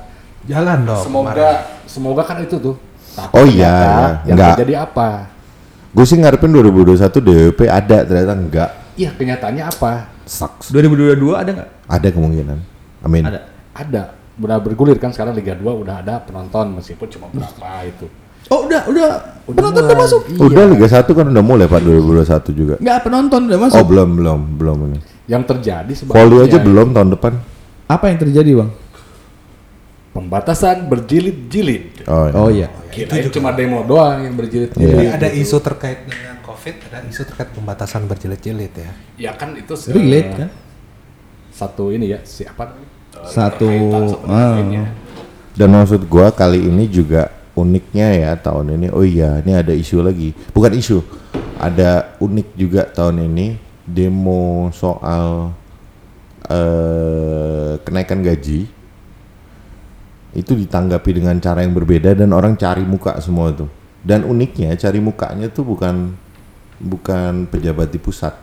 Jalan dong. semoga semoga kan itu tuh. Tapi Oh iya, iya. Yang Enggak. terjadi apa? Gue sih ngarepin 2021 DWP ada ternyata enggak. Iya kenyataannya apa? Sucks. 2022 ada nggak? Ada kemungkinan. Amin. Ada. Ada. Udah bergulir kan sekarang Liga 2 udah ada penonton meskipun cuma berapa itu. Oh udah udah, penonton udah masuk. Udah Liga 1 kan udah mulai Pak 2021 juga. Nggak penonton udah masuk. Oh belum belum belum ini. Yang terjadi sebabnya Volley aja belum tahun depan. Apa yang terjadi bang? Pembatasan berjilid-jilid. Oh, iya. Oh iya. Kirain cuma demo doang yang berjilid-jilid. Iya. Ada isu terkait dengan COVID, ada isu terkait pembatasan berjilid-jilid ya. Ya kan itu se- Relate kan? Satu ini ya siapa? Eh, Satu, satu dengan ah. lainnya. Dan maksud gua kali ini juga uniknya ya tahun ini. Oh iya, ini ada isu lagi. Bukan isu. Ada unik juga tahun ini demo soal eh kenaikan gaji itu ditanggapi dengan cara yang berbeda dan orang cari muka semua tuh. Dan uniknya cari mukanya tuh bukan bukan pejabat di pusat.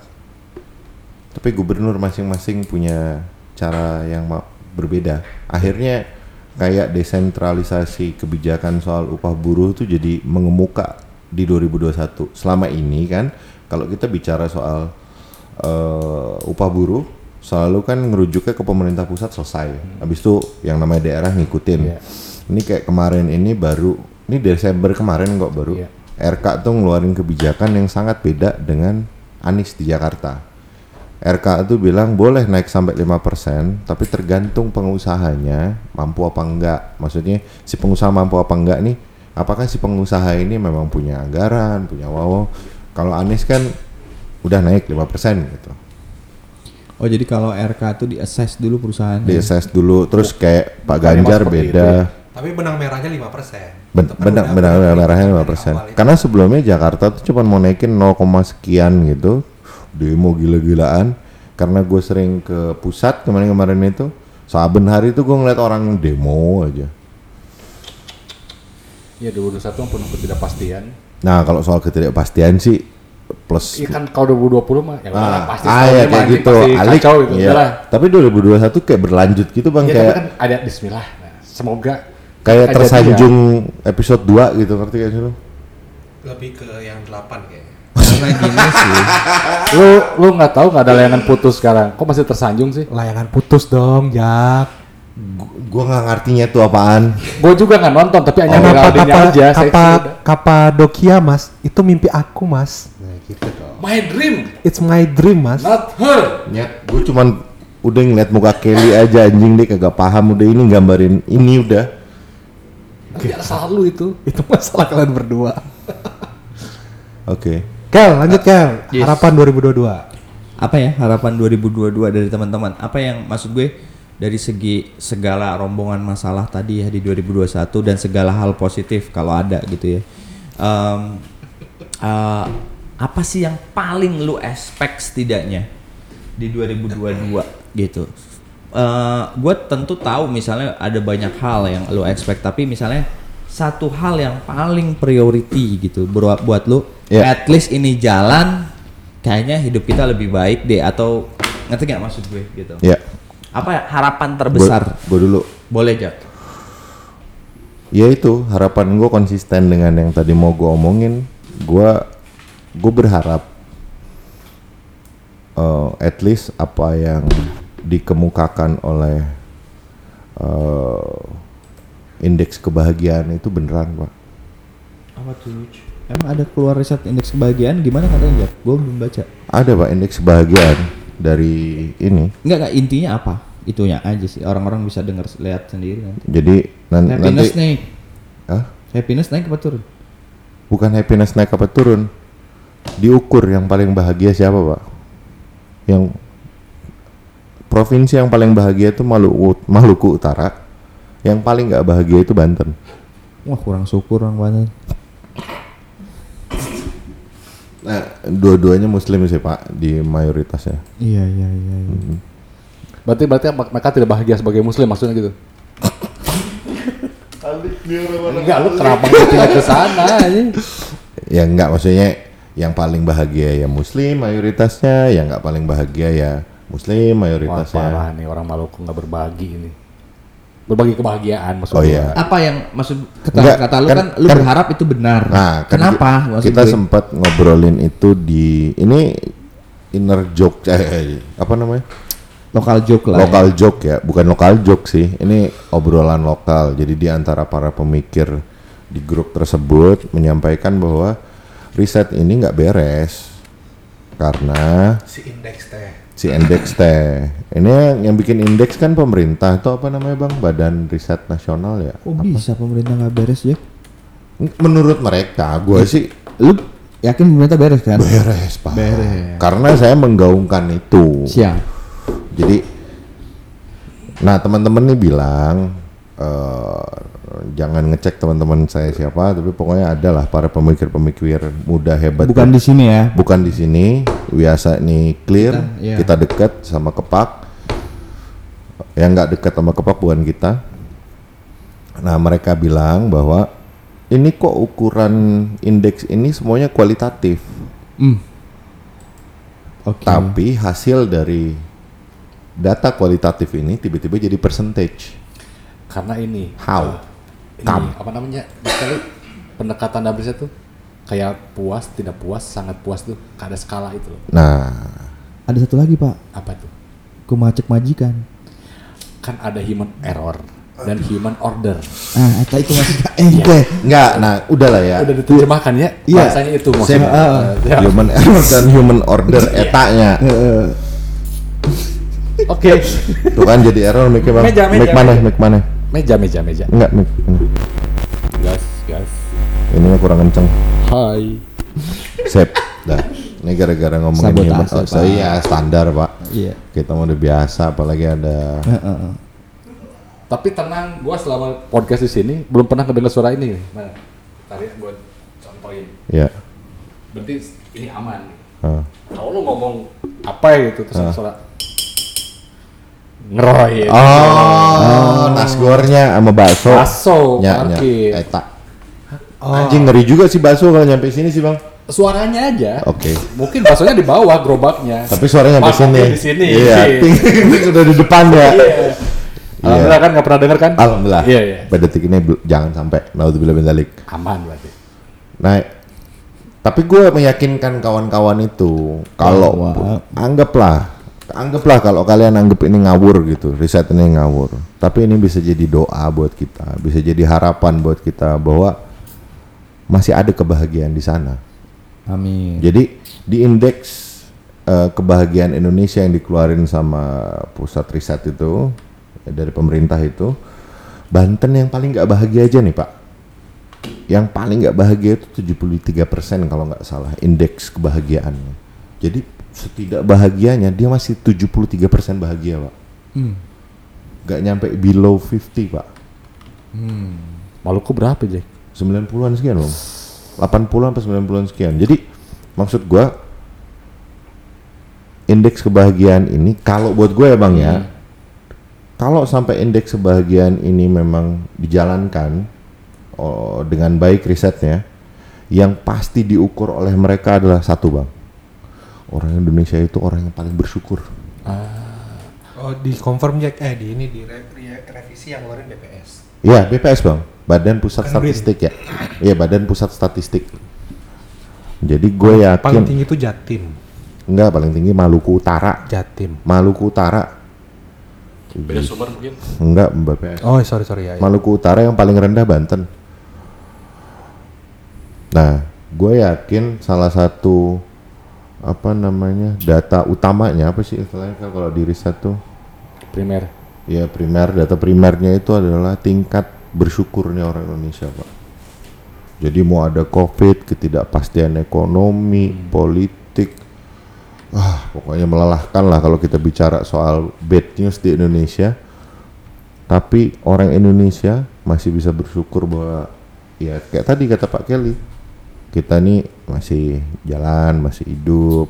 Tapi gubernur masing-masing punya cara yang berbeda. Akhirnya kayak desentralisasi kebijakan soal upah buruh itu jadi mengemuka di 2021. Selama ini kan kalau kita bicara soal eh, upah buruh selalu kan ngerujuknya ke pemerintah pusat selesai. Habis itu yang namanya daerah ngikutin. Iya. Ini kayak kemarin ini baru ini Desember kemarin kok baru Iya. RK tuh ngeluarin kebijakan yang sangat beda dengan Anies di Jakarta. RK itu bilang boleh naik sampai 5%, tapi tergantung pengusahanya mampu apa enggak. Maksudnya si pengusaha mampu apa enggak nih? Apakah si pengusaha ini memang punya anggaran, punya wow? Kalau Anies kan udah naik 5% gitu. Oh jadi kalau RK itu di assess dulu perusahaan. Di assess dulu terus kayak Pak Ganjar itu beda. ya? Tapi benang merahnya 5%. Ben- Itu kan benang benang udah merahnya dari 5%. awal itu. Karena sebelumnya Jakarta tuh cuma mau naikin 0, sekian gitu. Demo gila-gilaan. Karena gue sering ke pusat kemarin-kemarin itu. Saben hari itu gue ngeliat orang demo aja. Iya 2021 yang penuh ketidakpastian. Nah kalau soal ketidakpastian sih plus Iya kan kalau 2020 mah ya udah Ah, pasti ah, ya kayak gitu. pasti Alik, kacau gitu. iya. Tapi 2021 kayak berlanjut gitu bang, Ya, kayak tapi kan ada Bismillah. Nah, semoga kayak tersanjung episode 2 gitu ngerti gak sih lu? Lebih ke yang 8 kayaknya. Karena gini sih. Lu lu nggak tahu nggak ada layangan putus sekarang. Kok masih tersanjung sih? Layangan putus dong, Jak. Gu- Gua nggak ngartinya tuh apaan. Gue juga nggak nonton tapi hanya Kenapa Geraldine kapa, aja. kapa. Kapadokia, Mas? Itu mimpi aku, Mas. Nah, gitu dong. My dream, It's my dream, Mas. not her. Ya, gue cuman udah ngeliat muka Kelly aja anjing deh kagak paham udah ini gambarin ini udah. Nanti ada salah lu itu. Itu masalah kalian berdua. Oke. Kel, lanjut Kel. Yes. Harapan 2022. apa ya harapan 2022 dari teman-teman? Apa yang maksud gue dari segi segala rombongan masalah tadi ya di 2021 dan segala hal positif kalau ada gitu ya. Em, eh, apa sih yang paling lu expect setidaknya di 2022 gitu? Eh, gue tentu tahu misalnya ada banyak hal yang lu expect tapi misalnya satu hal yang paling priority gitu buat buat lu Ya. at least ini jalan kayaknya hidup kita lebih baik deh atau ngerti nggak maksud gue gitu Ya. Apa ya, harapan terbesar? Gue dulu. boleh ya Ya itu harapan gue konsisten dengan yang tadi mau gue omongin. Gue gue berharap eh, at least apa yang dikemukakan oleh eh, indeks kebahagiaan itu beneran pak. apa tuh emang ada keluar riset indeks kebahagiaan? Gimana katanya ya gue belum baca. Ada pak indeks kebahagiaan dari ini. Enggak enggak intinya apa itunya aja sih orang-orang bisa dengar lihat sendiri nanti Jadi nan- happiness nanti naik Hah? happiness naik apa turun bukan happiness naik apa turun. Diukur yang paling bahagia siapa pak? Yang provinsi yang paling bahagia itu Maluku, Maluku Utara. Yang paling nggak bahagia itu Banten. wah kurang syukur orang Banten Nah, dua-duanya Muslim sih pak di mayoritasnya. iya iya iya, iya. Berarti berarti mereka tidak bahagia sebagai muslim maksudnya gitu. Enggak lu kenapa ngertinya ke sana? Ya nggak maksudnya yang paling bahagia ya Muslim mayoritasnya, yang nggak paling bahagia ya Muslim Wah, mayoritasnya. parah nih orang Maluku nggak berbagi ini. Berbagi kebahagiaan maksudnya. Oh iya. apa yang maksud kata Enggak, kata lu kan- kan, lu kan- berharap itu benar Nah, kan kenapa maksud kita gue? sempat ngobrolin itu di ini inner joke eh, apa namanya? lokal joke lah ya. lokal joke ya, bukan lokal joke sih. Ini obrolan lokal. Jadi di antara para pemikir di grup tersebut menyampaikan bahwa riset ini nggak beres karena Si indeks teh. Si indeks teh ini yang, bikin indeks kan pemerintah itu apa namanya bang badan riset nasional ya Kok bisa pemerintah nggak beres ya? menurut mereka gue sih Lu yakin pemerintah beres kan? beres pak Beres. karena saya menggaungkan itu Siap. jadi nah teman-teman nih bilang eh, jangan ngecek teman-teman saya siapa tapi pokoknya ada lah para pemikir-pemikir muda hebat Bukan di sini ya. bukan di sini biasa nih clear Kita, iya. kita dekat sama kepak yang nggak dekat sama kepak bukan kita nah mereka bilang bahwa ini kok ukuran indeks ini semuanya kualitatif Hmm. Oke. tapi hasil dari data kualitatif ini tiba-tiba jadi percentage Karena ini How? Eh, ini Come. apa namanya? Sekali pendekatan Dabrisnya tuh kayak puas, tidak puas, sangat puas tuh. Ada skala itu loh. nah Ada satu lagi pak. Apa tuh? Kumacek majikan. Kan ada human error dan human order. Ah, eta itu masih ente. nggak nah udahlah ya Udah diterjemahkan ya? Iya. Bahasanya itu Same, maksudnya. ah. Eh, ya. human error dan human order etanya Heeh. Oke. tuh kan jadi error bang Meja, meja, mic mana mic mana Meja, meja, meja. enggak ini. Gas, gas. ini mah kurang kenceng Hai. Sip. Dah. Ini gara-gara ngomongin human Pak. oh, iya standar, Pak. Iya. Kita mau udah biasa apalagi ada Heeh. Tapi tenang, gua selama podcast di sini belum pernah kedengar suara ini. Mana? Tarik gua contohin. ya. Berarti ini aman. ah. Kalau lu ngomong apa ya gitu terus ada suara ngeroy. Oh, nasgornya sama bakso. Bakso, nya. parkir. Eta. Anjing ngeri juga sih bakso kalau nyampe sini sih, Bang. Suaranya aja. Oke. Mungkin baksonya di bawah gerobaknya. Tapi suaranya nyampe sini. di sini. Iya, ting, ting, udah di depan ya. Iya. Alhamdulillah kan nggak pernah dengar kan? Alhamdulillah. Iya, iya. Pada detik ini jangan sampai naudzubillah min dzalik. Aman berarti. Nah, tapi gue meyakinkan kawan-kawan itu kalau anggaplah, anggaplah kalau kalian anggap ini ngawur gitu, riset ini ngawur. Tapi ini bisa jadi doa buat kita, bisa jadi harapan buat kita bahwa masih ada kebahagiaan di sana. Amin. Jadi di indeks eh, kebahagiaan Indonesia yang dikeluarin sama pusat riset itu dari pemerintah itu, Banten yang paling nggak bahagia aja nih Pak. Yang paling nggak bahagia itu 73% kalau nggak salah indeks kebahagiaannya. Jadi setidak bahagianya dia masih 73% bahagia Pak. Hmm. Nggak nyampe below 50 Pak. Maluku berapa, Jack? 90-an sekian loh. 80-an sampai 90-an sekian. Jadi maksud gua indeks kebahagiaan ini kalau buat gue ya Bang ya. Kalau sampai indeks kebahagiaan ini memang dijalankan oh, dengan baik risetnya yang pasti diukur oleh mereka adalah satu Bang. Orang Indonesia itu orang yang paling bersyukur. Oh, di confirm Jack eh di ini di re- re- revisi yang ngeluarin BPS. Iya, BPS Bang. Badan Pusat Kan. Statistik ya. Iya, Badan Pusat Statistik. Jadi gue yakin Paling tinggi itu Jatim. Enggak, paling tinggi Maluku Utara. Jatim. Maluku Utara. Beda sumber mungkin. Enggak, BPS. Oh, sorry sorry ya. ya. Maluku Utara yang paling rendah Banten. Nah, gue yakin salah satu apa namanya? Data utamanya apa sih istilahnya kalau di riset tuh? Primer. ya primer. Data primernya itu adalah tingkat bersyukurnya orang Indonesia pak. Jadi mau ada covid ketidakpastian ekonomi politik ah pokoknya melelahkan lah kalau kita bicara soal bad news di Indonesia. Tapi orang Indonesia masih bisa bersyukur bahwa ya kayak tadi kata Pak Kelly kita nih masih jalan masih hidup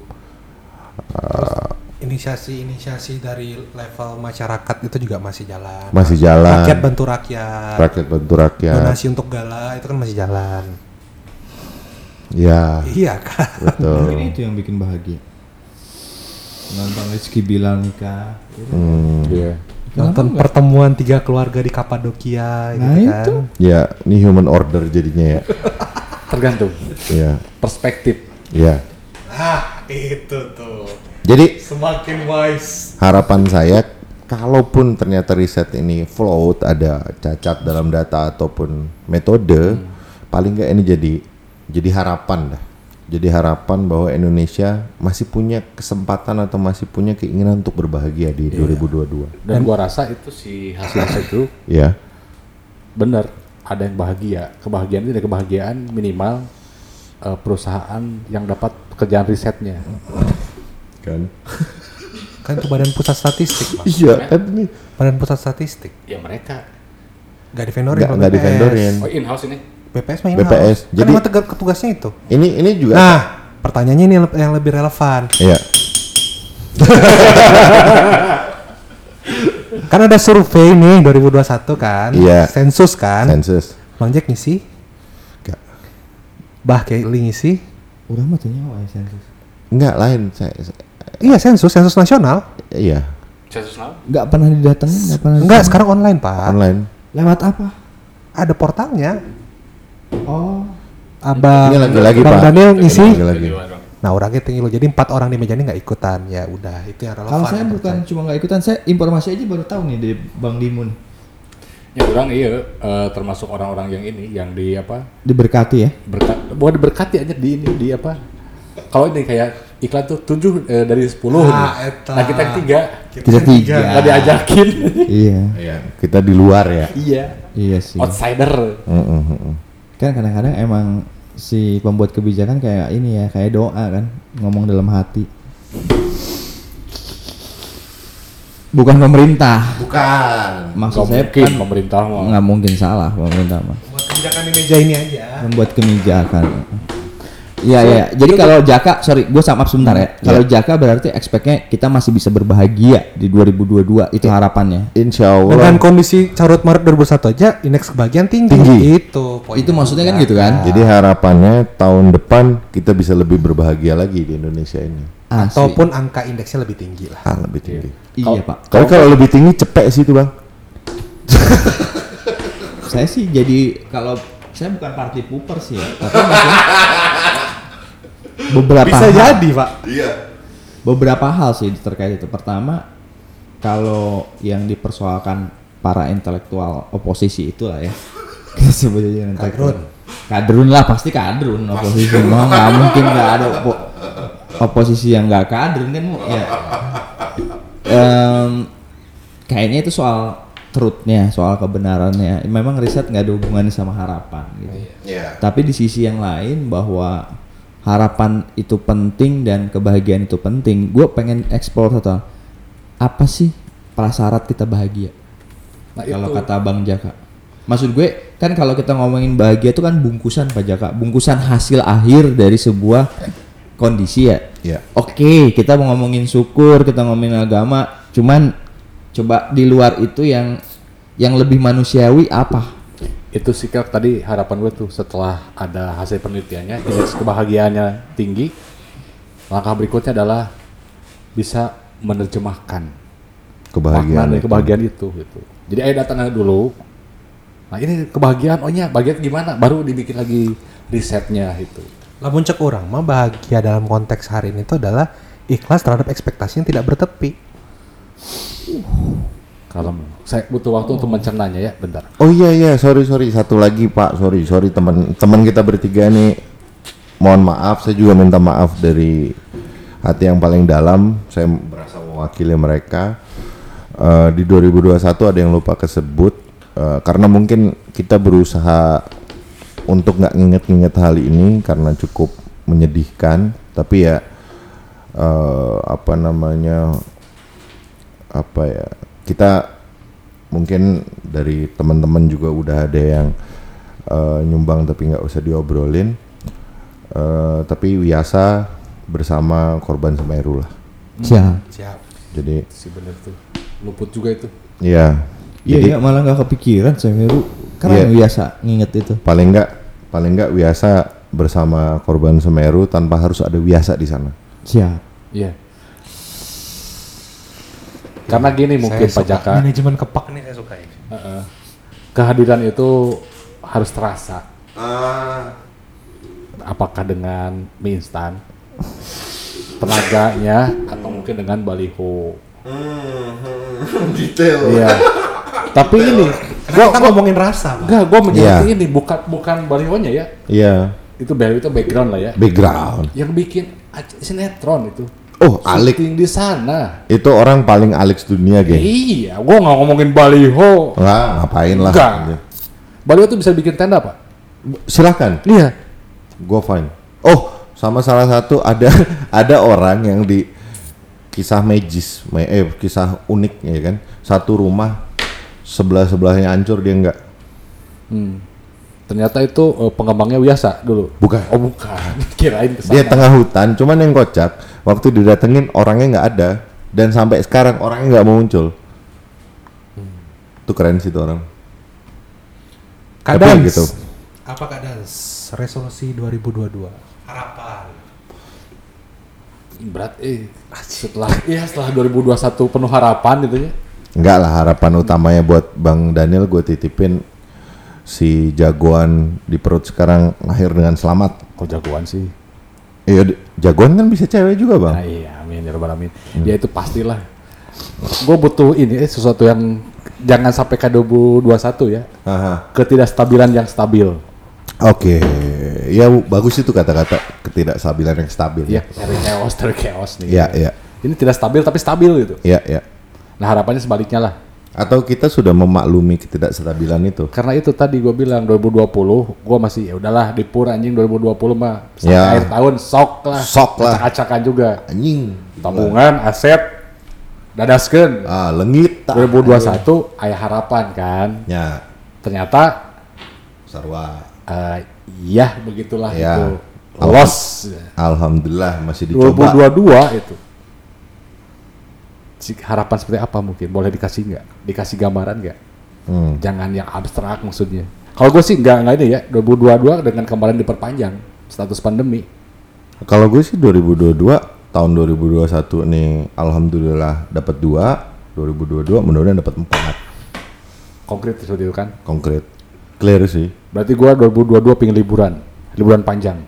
Inisiasi-inisiasi dari level masyarakat itu juga masih jalan. masih jalan Rakyat bantu rakyat. rakyat bantu rakyat Donasi untuk gala itu kan masih jalan. ya Iya kan. betul Mungkin itu yang bikin bahagia. Nonton Rizky Bilar nikah. Hmm. Iya. Nonton pertemuan tiga keluarga di Kapadokia Nah, gitu kan. itu. Ya, ini human order jadinya ya. Tergantung ya, perspektif. ya. Ah, itu tuh. Jadi Semakin wise. harapan saya kalaupun ternyata riset ini float ada cacat dalam data ataupun metode paling nggak ini jadi jadi harapan dah. Jadi harapan bahwa Indonesia masih punya kesempatan atau masih punya keinginan untuk berbahagia di 2022. Dan gua rasa itu si hasil itu Ya. bener ada yang bahagia. Kebahagiaan itu ada kebahagiaan minimal eh, perusahaan yang dapat pekerjaan risetnya. Kan? Kan itu badan pusat statistik. Iya, kan ini Badan pusat statistik. Ya mereka. Nggak divendorin. nggak sama nggak BPS. divendorin. Oh in house ini. BPS main BPS. Jadi Jadi- kan emang tegak tugasnya itu. Ini ini juga Nah, pertanyaannya ini yang lebih relevan. Iya. Kan ada survei nih 2021 kan, Iya. sensus kan. Sensus. Bang Jack ngisi, Enggak. Bah Kelly ngisi. Udah mah tanya apa ya sensus? Enggak lain saya, saya- Iya sensus, sensus nasional. iya, Census now? Nggak pernah didatengin, nggak pernah. Enggak, sekarang online pak. online. Lewat apa? Ada portalnya. Oh. Abang, Ini lagi-lagi, Bang Pak. Daniel ngisi. Lagi-lagi. Nah orangnya tinggi lo, jadi empat orang di meja ini nggak ikutan. Ya udah, itu yang relevan. Kalau saya yang bukan percaya. cuma nggak ikutan, saya informasi aja baru tahu nih dari Bang Dimun. Ya orang iya eh, termasuk orang-orang yang ini yang di apa Diberkati ya. berkat bukan diberkati aja di ini di apa kalau ini kayak iklan tuh tujuh eh, dari sepuluh. Ah, eta. nah kita tiga Kita tiga. nggak diajakin Iya. Iya, kita di luar ya. iya Iya sih. outsider mm, mm. Kan kadang-kadang emang si pembuat kebijakan kayak ini ya, kayak doa kan, ngomong dalam hati. Bukan pemerintah. Bukan. Maksud saya mungkin kan pemerintah nggak mungkin salah pemerintah mah. Buat kebijakan di meja ini aja. Membuat kebijakan. Iya iya. Jadi kalau Jaka, sorry, gue sama sebentar ya. Kalau Jaka berarti expect-nya kita masih bisa berbahagia di 2022 itu harapannya. Insya Allah. Dengan kondisi carut marut 2001 aja, indeks kebahagiaan tinggi. Tinggi. Itu. poin Itu maksudnya kan gitu kan? Jadi harapannya tahun depan kita bisa lebih berbahagia lagi di Indonesia ini. Asli. Ataupun angka indeksnya lebih tinggi lah. Ah, lebih tinggi. Iya pak. Tapi kalau lebih tinggi cepet sih itu bang. Saya sih jadi kalau saya bukan party pooper sih ya, tapi maksudnya beberapa Bisa hal, jadi pak. beberapa hal sih terkait itu. Pertama, kalau yang dipersoalkan para intelektual oposisi itulah ya, kita sebutnya intelektual. Kadrun lah pasti kadrun oposisi mah nggak mungkin nggak ada opo- oposisi yang nggak kadrun kan ya. Em, kayaknya itu soal truthnya, soal kebenarannya. Memang riset nggak ada hubungannya sama harapan. Gitu. Iya. Tapi di sisi yang lain bahwa harapan itu penting dan kebahagiaan itu penting. Gue pengen explore total. Apa sih prasyarat kita bahagia? Nah, kalau kata Bang Jaka. Maksud gue kan kalau kita ngomongin bahagia itu kan bungkusan Pak Jaka, bungkusan hasil akhir dari sebuah kondisi ya. Iya. Oke, kita mau ngomongin syukur, kita ngomongin agama, cuman coba di luar itu yang yang lebih manusiawi apa? Itu sih Kak, tadi harapan gue tuh setelah ada hasil penelitiannya indeks kebahagiaannya tinggi langkah berikutnya adalah bisa menerjemahkan Kebahagiaan. makna dari itu. kebahagiaan itu gitu jadi ayo datang dulu nah ini kebahagiaan oh iya bahagia gimana baru dibikin lagi risetnya gitu Lamun cek orang mah bahagia dalam konteks hari ini itu adalah ikhlas terhadap ekspektasi yang tidak bertepi. Kalau saya butuh waktu untuk mencernanya ya bentar. Oh iya iya. Sorry sorry. Satu lagi pak. Sorry sorry. Teman teman kita bertiga nih mohon maaf. Saya juga minta maaf dari hati yang paling dalam. Saya merasa mewakili mereka. Eh, di 2021 ada yang lupa kesebut. Eh, karena mungkin kita berusaha untuk nggak nginget-nginget hal ini karena cukup menyedihkan. Tapi ya eh, apa namanya apa ya kita mungkin dari teman-teman juga udah ada yang eh, nyumbang tapi nggak usah diobrolin Eh, tapi Wiasa bersama korban Semeru lah Siap. Siap. jadi si bener tuh luput juga itu ya Iya, jadi iya, malah nggak kepikiran Semeru. Iya. Keren biasa nginget itu. paling nggak paling nggak Wiasa bersama korban Semeru tanpa harus ada Wiasa di sana Siap. iya karena gini mungkin Saya Pak suka Jaka Manajemen kepak nih saya suka ini. Heeh. kehadiran itu harus terasa. Apakah dengan mie instan, tenaganya, atau mungkin dengan baliho. detail Iya. Tapi ini Karena Gua- kita gua- ngomongin rasa. Enggak, gue menjadi Iya. ini bukan bukan balihonya ya. Iya, Itu baliho itu background lah ya. background. Yang bikin ac- sinetron itu. Oh, Alik. Syuting di sana. Itu orang paling Alex dunia, geng. Iya, gue nggak ngomongin baliho. Enggak, ngapain lah. Enggak. Baliho tuh bisa bikin tenda pak. Silahkan, Iya. gue fine. Oh, sama salah satu ada ada orang yang di kisah magis, eh kisah unik ya kan. Satu rumah sebelah sebelahnya hancur dia enggak. Hmm. Ternyata itu eh, pengembangnya biasa dulu. Bukan. Oh bukan. Kirain ke sana. Dia tengah hutan, cuman yang kocak waktu didatengin orangnya nggak ada dan sampai sekarang orangnya nggak mau muncul. Itu keren sih itu orang. Tapi Kadans. gitu. Apa kadans? Resolusi 2022. Harapan. Berat eh setelah iya setelah 2021 penuh harapan gitu ya. Enggak lah harapan utamanya buat Bang Daniel gue titipin si jagoan di perut sekarang lahir dengan selamat. Kok jagoan sih? Iya, jagoan kan bisa cewek juga bang. Nah, iya, amin ya rabbal alamin. Ya itu pastilah. Gue butuh ini eh, sesuatu yang jangan sampai ke 2021 ya. Aha. Ketidakstabilan yang stabil. Oke, ya bagus itu kata-kata ketidakstabilan yang stabil. Ya, dari chaos, dari chaos nih. Iya, iya, Ini tidak stabil tapi stabil gitu. iya, iya. Nah harapannya sebaliknya lah. Atau kita sudah memaklumi ketidakstabilan itu. Karena itu tadi gue bilang 2020, gue masih ya udahlah di pur anjing 2020 mah sampai Ya. akhir tahun sok lah. Sok lah. Acak-acakan juga. Anjing. Tabungan, aset, dadaskeun. Ah, lengit. tak. 2021 ayah harapan kan. Ya, Ternyata sarwa. eh, iya begitulah Ya. itu. Lolos. Alhamdulillah masih dicoba. 2022 itu. Harapan seperti apa mungkin? Boleh dikasih nggak? Dikasih gambaran nggak? Hmm. Jangan yang abstrak maksudnya. Kalau gue sih nggak nggak ini ya. 2022 dengan kemarin diperpanjang status pandemi. Kalau gue sih 2022 tahun 2021 nih alhamdulillah dapat dua 2022 mudah-mudahan dapat empat Konkret seperti itu kan. konkret clear sih Berarti gue 2022 pengen liburan. Liburan panjang.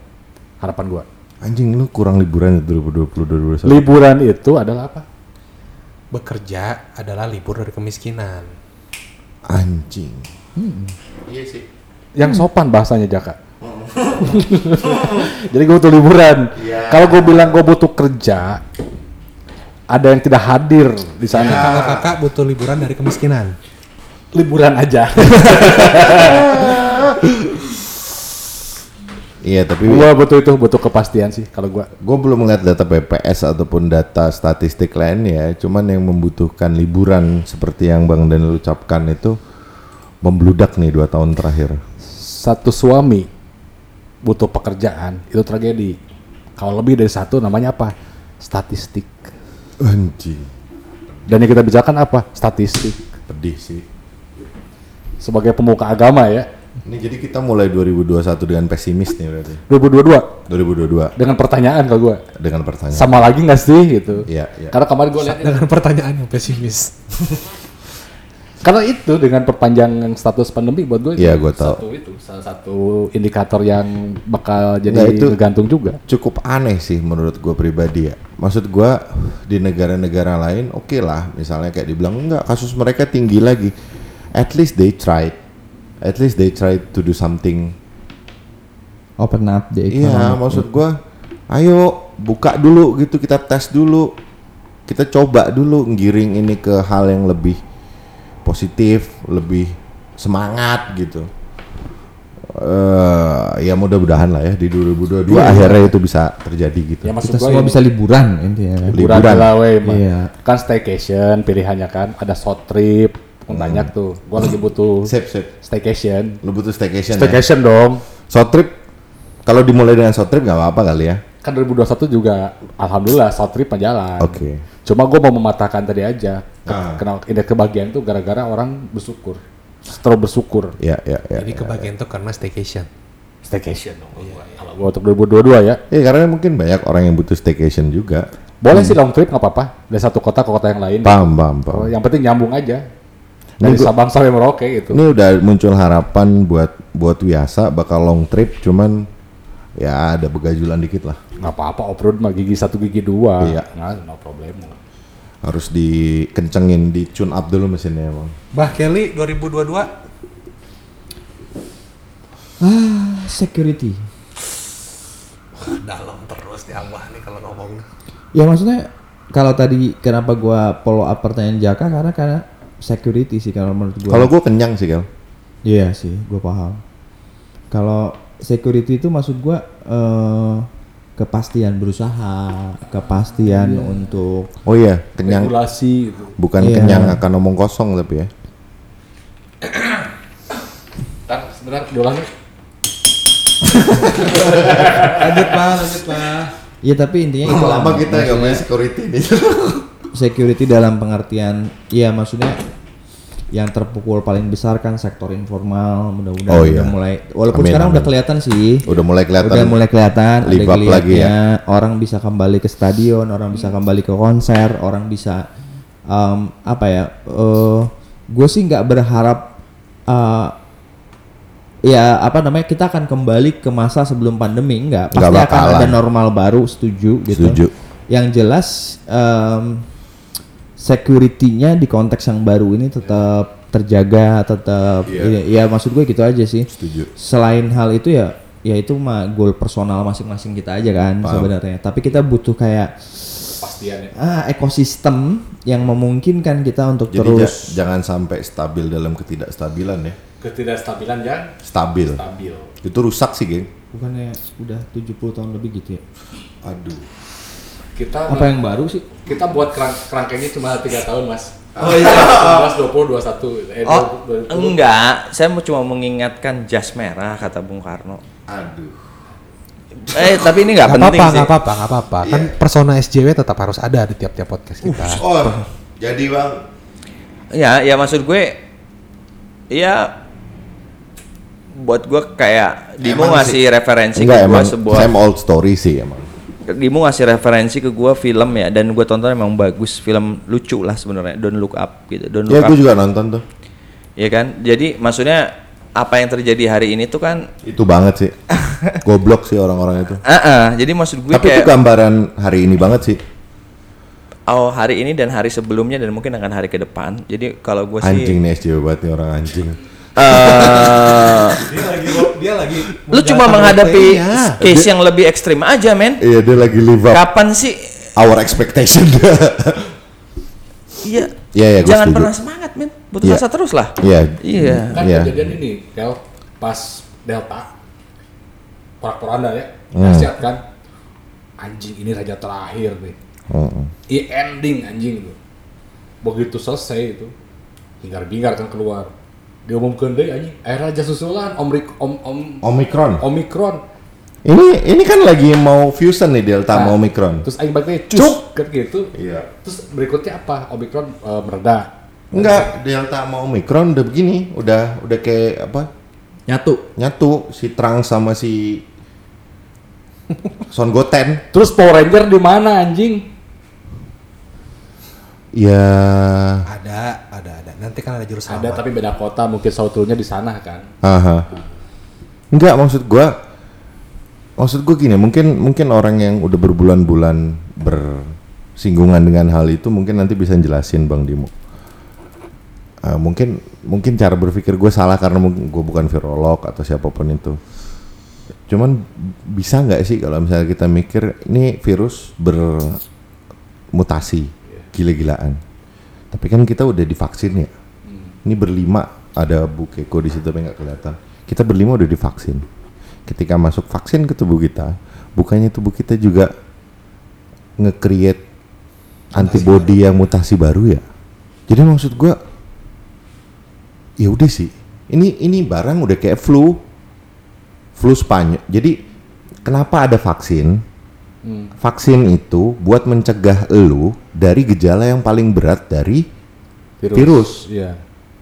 Harapan gue. anjing lu kurang liburan ya 2020 2021 Liburan itu adalah apa? Bekerja adalah libur dari kemiskinan. anjing Yang sopan bahasanya Jaka. Jadi gue butuh liburan. Kalau gue bilang gue butuh kerja, ada yang tidak hadir di sana. Kalau kakak butuh liburan dari kemiskinan. Liburan aja. iya tapi gue butuh itu, butuh kepastian sih kalau gue. gue belum melihat data BPS ataupun data statistik lainnya cuman yang membutuhkan liburan seperti yang Bang Daniel ucapkan itu membludak nih dua tahun terakhir Satu suami butuh pekerjaan itu tragedi. Kalau lebih dari satu namanya apa? Statistik. anjing Dan yang kita bicarakan apa? Statistik. pedih sih Sebagai pemuka agama ya. Ini jadi kita mulai 2021 dengan pesimis nih berarti 2022 2022 dengan pertanyaan ke gue. dengan pertanyaan Sama lagi nggak sih gitu? Iya, iya. Karena kemarin gue lihat Dengan pertanyaan yang pesimis. Karena itu dengan perpanjangan status pandemi buat gue Iya, gua tahu. satu itu salah satu indikator yang bakal jadi Nah, itu- tergantung juga. cukup aneh sih menurut gue pribadi ya. Maksud gue di negara-negara lain oke lah, misalnya kayak dibilang enggak kasus mereka tinggi lagi. At least they tried, at least they tried to do something. Open up the Iya, economic. maksud gue, ayo buka dulu gitu, kita tes dulu, kita coba dulu ngiring ini ke hal yang lebih positif, lebih semangat gitu. eh ya mudah-mudahan lah ya di 2022 akhirnya itu bisa terjadi gitu. Ya maksud kita semua ini bisa liburan intinya kan. liburan liburan. lah. Iya. kan staycation pilihannya kan ada short trip kan banyak tuh. Gue lagi butuh Sip, sip. staycation. Lu butuh staycation, ya? Staycation dong. Short trip kalau dimulai dengan short trip nggak apa-apa kali ya. Kan 2021 juga alhamdulillah short trip jalan. Oke. Cuma gue mau mematahkan tadi aja. Ke, Ah. Kenal indeks kebahagiaan tuh gara-gara orang bersyukur. Terus bersyukur. Ya, ya, ya. Jadi kebagian tuh karena staycation. Staycation dong. Kalau gue untuk 2022 ya. Ya karena mungkin banyak orang yang butuh staycation juga. Boleh sih long trip nggak apa-apa. Dari satu kota ke kota yang lain. Paham, paham, Oh, paham. yang penting nyambung aja. Dari Ini gua- Sabang sampai Merauke gitu. Ini udah muncul harapan buat buat Wiasa bakal long trip, cuman ya ada begajulan dikit lah. Nggak apa-apa off-road mah gigi satu gigi dua. Iya. Nggak, no problem. Harus dikencengin, di tune up dulu mesinnya emang. Bah Kelly 2022 Ah, security. Dalam terus di abah nih kalau ngomong. Ya maksudnya kalau tadi kenapa gua follow up pertanyaan Jaka karena karena security sih kalau menurut gua. Kalau gue kenyang sih Kel. Iya sih, gua paham. Kalau security itu maksud gua eh, kepastian berusaha, kepastian untuk Oh iya, kenyang. Regulasi gitu. Bukan Iya. kenyang akan ngomong kosong tapi ya. Ntar sebentar diulangi. lanjut pak, lanjut pak. Iya tapi intinya itu lah, maksudnya security nih. security dalam pengertian, iya maksudnya yang terpukul paling besar kan sektor informal mudah-mudahan Oh, udah iya. mulai walaupun Amin, sekarang udah amin. kelihatan sih Udah mulai kelihatan. udah mulai kelihatan ada lagi ya. orang bisa kembali ke stadion orang bisa kembali ke konser orang bisa em, apa ya eh gue sih nggak berharap eh, ya apa namanya kita akan kembali ke masa sebelum pandemi enggak pasti Nggak akan ada normal baru setuju gitu Setuju. yang jelas em, security-nya di konteks yang baru ini tetap terjaga tetap Iya. ya, ya maksud gue gitu aja sih Setuju. selain hal itu ya ya itu mah goal personal masing-masing kita aja kan sebenarnya tapi kita butuh kayak Pastiannya. ah ekosistem yang memungkinkan kita untuk Jadi terus ja- jangan sampai stabil dalam ketidakstabilan ya. Ketidakstabilan yang Stabil. stabil. Itu rusak sih, geng. bukannya udah 70 tahun lebih gitu ya Aduh. Kita apa yang baru sih kita buat kerang kerangkengnya cuma tiga tahun mas. Oh iya. 19, 20, 21. Eh, Oh 20, 20. enggak, saya mau cuma mengingatkan jas merah kata Bung Karno. Aduh. Eh tapi ini nggak Gak penting apa-apa, sih. gak apa-apa, gak apa-apa. Kan persona SJW tetap harus ada di tiap-tiap podcast kita. Oh, jadi bang. Ya, ya maksud gue, ya buat gue kayak Dimo ngasih referensi Enggak ke gue emang sebuah same old story sih emang. Dimo ngasih referensi ke gue film ya dan gue tonton emang bagus film lucu lah sebenarnya Don't Look Up gitu Don't Look Ya Up gue juga nonton tuh. ya kan jadi maksudnya apa yang terjadi hari ini tuh kan Itu banget sih. Goblok sih orang-orang itu. ah ah, jadi maksud gue Tapi itu kayak gambaran hari ini banget sih. oh hari ini dan hari sebelumnya dan mungkin akan hari ke depan jadi kalau gue sih Anjing nih SJW banget nih orang anjing. Eh, Dia lagi dia lagi lu cuma menghadapi case yang lebih ekstrim aja men Iya dia lagi live up kapan sih our expectation. iya Iya ya jangan setuju. pernah semangat men putus Iya. asa terus lah Iya. iya Kan Iya. kejadian ini, Kel, pas Delta, porak-poranda ya, Hmm. dahsyat kan, anjing ini raja terakhir nih, Heeh. i ending anjing itu, begitu selesai itu, hingar-bingar kan keluar, diumumkan deh anjing, air raja susulan, om, om, om, Omicron. omikron, Ini ini kan lagi mau fusion nih Delta Nah, Omicron. terus aing balik cuk, kan gitu, Iya. terus berikutnya apa, omikron eh, mereda, Enggak, Delta sama Omicron udah begini, udah udah kayak apa? nyatu Nyatu si Trang sama si Son Goten. terus Power Ranger di mana anjing? Ya Ada, ada, ada. Nanti kan ada jurus Ada tapi beda kota, mungkin sauturnya di sana kan. Aha. Enggak maksud gua maksud gua gini, mungkin mungkin orang yang udah berbulan-bulan bersinggungan dengan hal itu mungkin nanti bisa jelasin Bang Dimo. Eh, mungkin mungkin cara berpikir gue salah karena gue bukan virolog atau siapa pun itu. Cuman bisa nggak sih kalau misalnya kita mikir ini virus bermutasi gila-gilaan. Tapi kan kita udah divaksin ya. Ini berlima ada Bu Keko di situ tapi nggak kelihatan. Kita berlima udah divaksin. Ketika masuk vaksin ke tubuh kita, bukannya tubuh kita juga nge-create antibody yang mutasi baru ya. Jadi maksud gua ya udah sih. Ini ini barang udah kayak flu. Flu Spanyol. Jadi kenapa ada vaksin? Vaksin itu buat mencegah elu dari gejala yang paling berat dari Virus. Iya.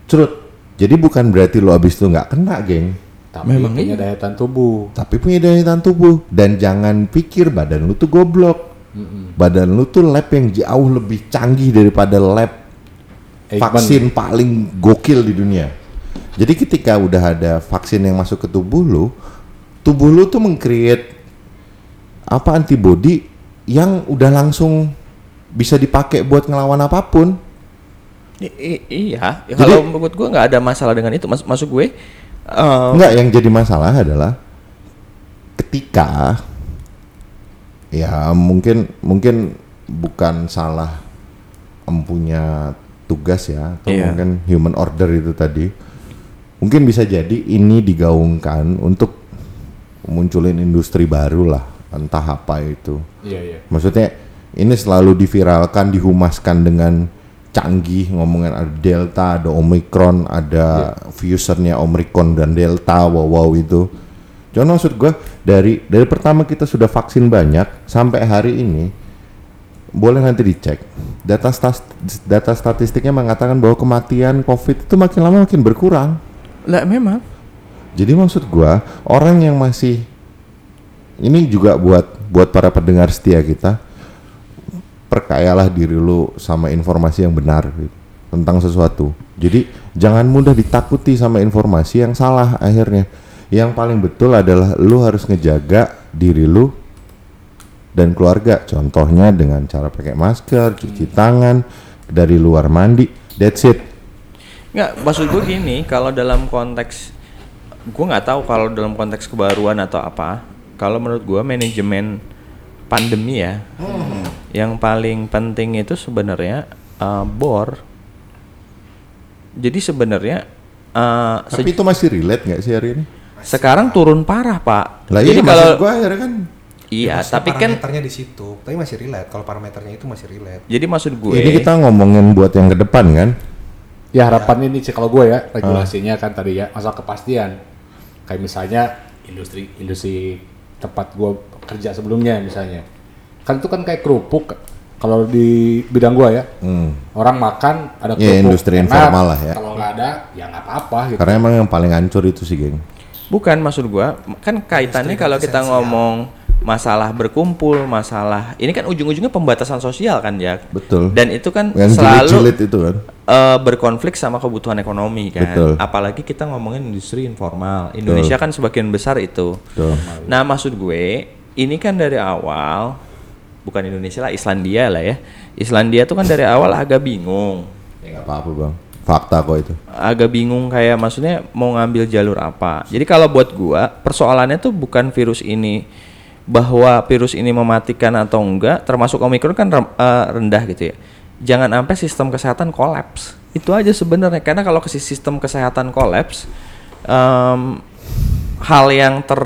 cerut. Jadi bukan berarti lo abis itu nggak kena, geng. Tapi Memang punya iya. daya tahan tubuh. Tapi punya daya tahan tubuh dan jangan pikir badan lu tuh goblok. Badan lu tuh lab yang jauh lebih canggih daripada lab Eijkman. vaksin paling gokil di dunia. Jadi ketika udah ada vaksin yang masuk ke tubuh lu, tubuh lu tuh meng-create apa antibody yang udah langsung bisa dipakai buat ngelawan apa pun. I- iya, ya kalau menurut gue nggak ada masalah dengan itu. Mas masuk gue Eh, Enggak, yang jadi masalah adalah ketika ya mungkin mungkin bukan salah empunya tugas ya atau Iya. mungkin human order itu tadi. Mungkin bisa jadi ini digaungkan untuk munculin industri baru lah, entah apa itu. Iya iya. Maksudnya ini selalu diviralkan, dihumaskan dengan canggih ngomongin ada delta, ada omikron, ada fusernya omikron dan delta, wow, wow itu. Cuma maksud gue dari dari pertama kita sudah vaksin banyak sampai hari ini boleh nanti dicek data stas- data statistiknya mengatakan bahwa kematian COVID itu makin lama makin berkurang. lah memang. Jadi maksud gua orang yang masih ini juga buat buat para pendengar setia kita perkayalah diri lu sama informasi yang benar gitu, tentang sesuatu. Jadi jangan mudah ditakuti sama informasi yang salah akhirnya. Yang paling betul adalah lu harus ngejaga diri lu dan keluarga. Contohnya dengan cara pakai masker, cuci tangan, dari luar mandi. That's it. Nggak, maksud gue gini, kalau dalam konteks gue nggak tahu kalau dalam konteks kebaruan atau apa. Kalau menurut gue manajemen pandemi ya, yang paling penting itu sebenarnya uh, bor. Jadi sebenarnya uh, Tapi itu masih relate nggak sih hari ini? se- sekarang turun parah pak. Lah Jadi iya kalau gua akhirnya kan iya, Maksudnya tapi kan parameternya di situ, tapi masih relate. Kalau parameternya itu masih relate. jadi maksud gue ini kita ngomongin buat yang ke depan kan. Ya harapan ini sih kalau gue ya regulasinya kan tadi ya masalah kepastian. Kayak misalnya industri industri tempat gue kerja sebelumnya misalnya. Kan itu kan kayak kerupuk kalau di bidang gue ya. Hmm. Orang makan ada Ya, kerupuk. industri enak. informal lah ya. Kalau nggak ada ya nggak apa-apa gitu. Karena emang yang paling hancur itu sih, geng. Bukan maksud gua, kan kaitannya kalau kita ngomong masalah berkumpul, masalah ini kan ujung-ujungnya pembatasan sosial kan ya. Betul. Dan itu kan Yang selalu jilid-jilid itu kan. eh, berkonflik sama kebutuhan ekonomi kan. Betul. Apalagi kita ngomongin industri informal. Indonesia kan sebagian besar itu. Betul. Nah, maksud gue ini kan dari awal bukan Indonesia lah, Islandia lah ya. Islandia tuh kan dari awal agak bingung. Ya nggak apa-apa, Bang. Fakta kok itu. agak bingung kayak maksudnya mau ngambil jalur apa. Jadi kalau buat gua persoalannya tuh bukan virus ini bahwa virus ini mematikan atau enggak, termasuk omikron kan eh, rendah gitu ya. Jangan sampai sistem kesehatan kolaps. Itu aja sebenarnya karena kalau ke sistem kesehatan kolaps em, hal yang ter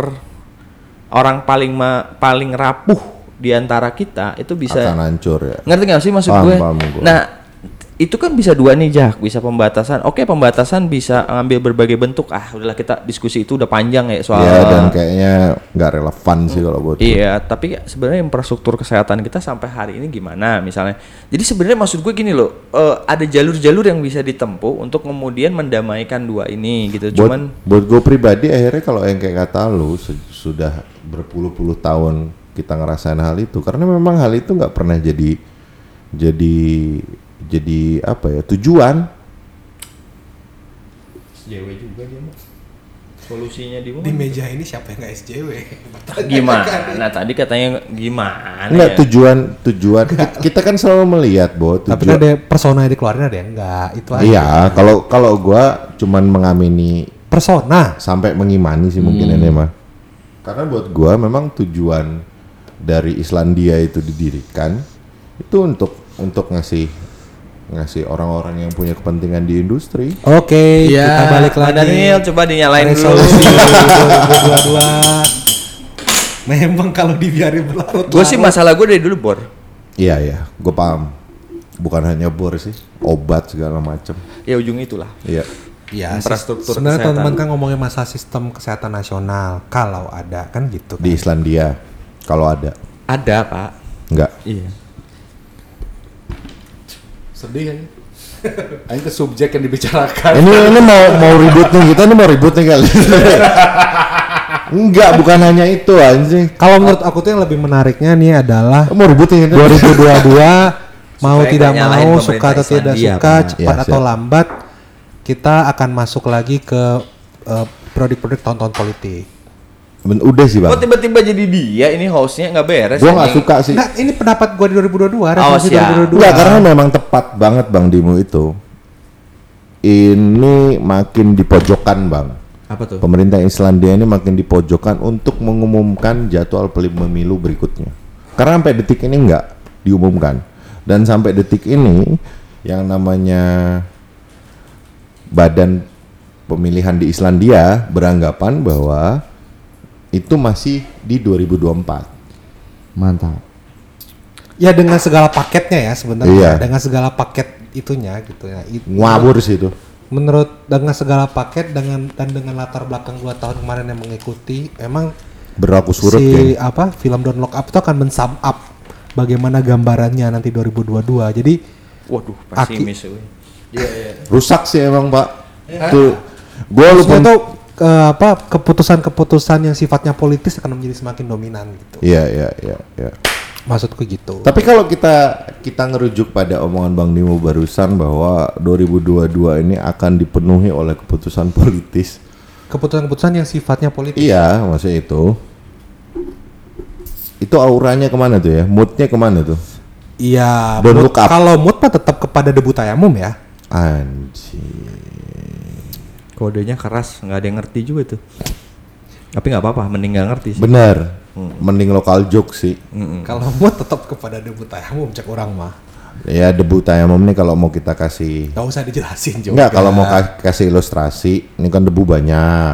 orang paling ma- paling rapuh di antara kita itu bisa Akan hancur ya. Ngerti gak sih maksud Paham, gue? paham gue. Nah, itu kan bisa dua nih Jak, bisa pembatasan. Oke, pembatasan bisa ngambil berbagai bentuk. Ah, udahlah kita diskusi itu udah panjang ya soal Iya dan kayaknya nggak relevan sih kalau buat. Iya, tapi sebenarnya infrastruktur kesehatan kita sampai hari ini gimana misalnya. Jadi sebenarnya maksud gue gini loh, eh, ada jalur-jalur yang bisa ditempuh untuk kemudian mendamaikan dua ini gitu. Buat, Cuman buat gue pribadi akhirnya kalau yang kayak kata lu sudah berpuluh-puluh tahun kita ngerasain hal itu karena memang hal itu nggak pernah jadi jadi jadi apa ya tujuan SJW juga dia mah. Solusinya di Di meja ini siapa yang nggak SJW? Gimana? Nah, tadi katanya gimana Enggak ya? tujuan tujuan kita, kita kan selalu melihat bahwa Tapi tujuan ada persona yang dikeluarin ada yang enggak. Itu aja. iya kalau kalau gua cuman mengamini Persona. sampai mengimani sih mungkin Hmm. ini mah karena buat gua memang tujuan dari Islandia itu didirikan itu untuk untuk ngasih ngasih orang-orang yang punya kepentingan di industri Oke, Ya, kita balik lagi. Daniel coba dinyalain dulu. Resolusi 2022. Memang kalau dibiarin berlarut. Gue sih masalah gue dari dulu bor. iya ya gue paham bukan hanya bor sih obat segala macam Ya ujung itulah. iya Ya, Infrastruktur sebenarnya kesehatan. teman-teman kan ngomongin masalah sistem kesehatan nasional. Kalau ada kan gitu. Kan? di Islandia kalau ada Ada pak. enggak Iya. Sedih kan? Ini ke subjek yang dibicarakan. ini ini mau mau ribut nih kita ini mau ribut nih kali enggak bukan hanya itu anjing Kalau menurut aku tuh yang lebih menariknya nih adalah mau ribut nih kita 2022 mau Supaya tidak mau suka atau tidak Islandia, suka cepat Ya, atau siap. lambat kita akan masuk lagi ke eh, produk-produk tonton politik. Ben- udah sih bang Kok tiba-tiba jadi dia ini hostnya nggak beres? gue nggak suka sih Nah, ini pendapat gua di 2022, Oh, siap. 2022. Enggak karena memang tepat banget Bang Dimu itu. Ini makin dipojokkan Bang. Apa tuh? Pemerintah Islandia ini makin dipojokkan untuk mengumumkan jadwal pemilu berikutnya. Karena sampai detik ini nggak diumumkan. Dan sampai detik ini yang namanya badan pemilihan di Islandia beranggapan bahwa itu masih di 2024. Mantap. Ya dengan segala paketnya ya sebenarnya. Iya. Dengan segala paket itunya gitu ya. It- Ngawur sih itu. Menurut dengan segala paket dengan dan dengan latar belakang dua tahun kemarin yang mengikuti, emang Berlaku surut si apa film Don't Look Up itu akan mensum up bagaimana gambarannya nanti 2022. Jadi Waduh, Aki- pesimis. weh. Rusak sih emang pak. Tuh, gue lupa. tuh ke- apa keputusan-keputusan yang sifatnya politis akan menjadi semakin dominan gitu. Iya iya iya. iya. Maksudku gitu. Tapi kalau kita kita ngerujuk pada omongan Bang Nimo barusan bahwa 2022 ini akan dipenuhi oleh keputusan politis. Keputusan-keputusan yang sifatnya politis. Iya, maksudnya itu. Itu auranya ke mana tuh ya? Moodnya ke mana tuh? Iya, mood- kalau mood mah tetap kepada debu tayamum ya. Anjir. Kodenya keras, nggak ada yang ngerti juga tuh. Tapi nggak apa-apa, mending nggak ngerti sih. Bener. Mending lokal joke sih. Kalau mood tetap kepada debu tayamum cek orang mah. Ya debu tayamum nih kalau mau kita kasih Gak usah dijelasin juga. Enggak, kalau mau ka- kasih ilustrasi, ini kan debu banyak.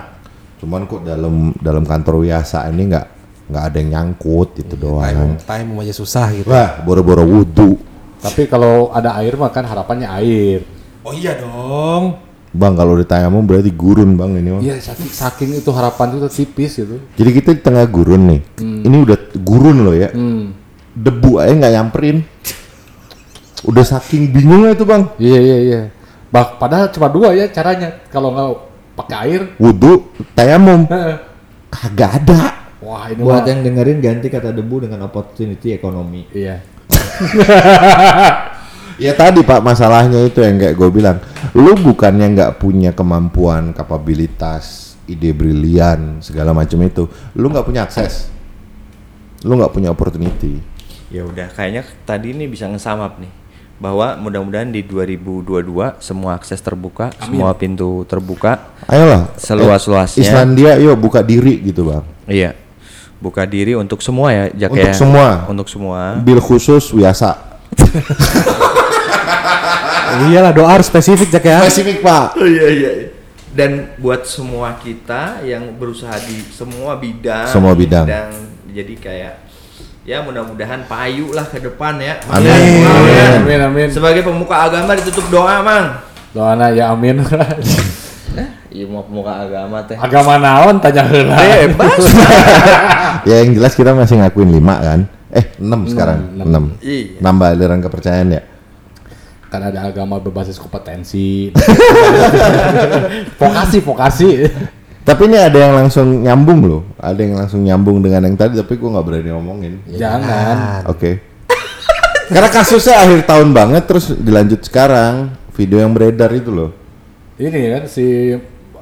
Cuman kok dalam dalam kantor biasa ini enggak nggak ada yang nyangkut itu doang. tayamum, tayamum aja susah gitu. Wah, boro-boro wudhu. Tapi kalau ada air mah kan harapannya air. Oh iya dong. Bang, kalau di tayamum berarti gurun bang ini mah. Iya, saking, saking itu harapan itu tipis gitu. Jadi kita di tengah gurun nih. Ini udah gurun loh ya. Hmm. Debu aja nggak nyamperin. Udah saking bingungnya itu bang. Iya iya iya. Bah, padahal cuma dua ya caranya. Kalau nggak pakai air, Wudhu, tayamum. heeh. Kagak ada. wah ini Buat mah. yang dengerin ganti kata debu dengan opportunity ekonomi. Iya. Ya tadi pak masalahnya itu yang kayak gue bilang, lu bukannya nggak punya kemampuan, kapabilitas, ide brilian segala macam itu, lu nggak punya akses, lu nggak punya opportunity. Ya udah, kayaknya tadi ini bisa ngesamap nih bahwa mudah-mudahan di 2022 semua akses terbuka, semua pintu terbuka. Ayolah, Seluas-luasnya. eh, Islandia, yuk buka diri gitu bang. Iya. Buka diri untuk semua ya, Jak Untuk ya. semua. Untuk semua. Bil khusus biasa. Iyalah doa harus spesifik Jack ya. Spesifik pak. iya iya. Dan buat semua kita yang berusaha di semua bidang. Semua bidang. jadi kayak ya mudah-mudahan payu lah ke depan ya. Amin. Mang. Amin amin amin. Sebagai pemuka agama ditutup doa, Mang. Doana ya amin. Iya mau pemuka agama teh. Agama naon tanya heula. Bebas. Ya yang jelas kita masih ngakuin lima kan. Eh enam sekarang, enam. Iya. Nambah aliran kepercayaan ya. Kan ada agama berbasis kompetensi. vokasi vokasi. Tapi ini ada yang langsung nyambung loh. Ada yang langsung nyambung dengan yang tadi, tapi gue nggak berani ngomongin. Jangan. Oke. Karena kasusnya akhir tahun banget, terus dilanjut sekarang. Video yang beredar itu loh. Ini kan si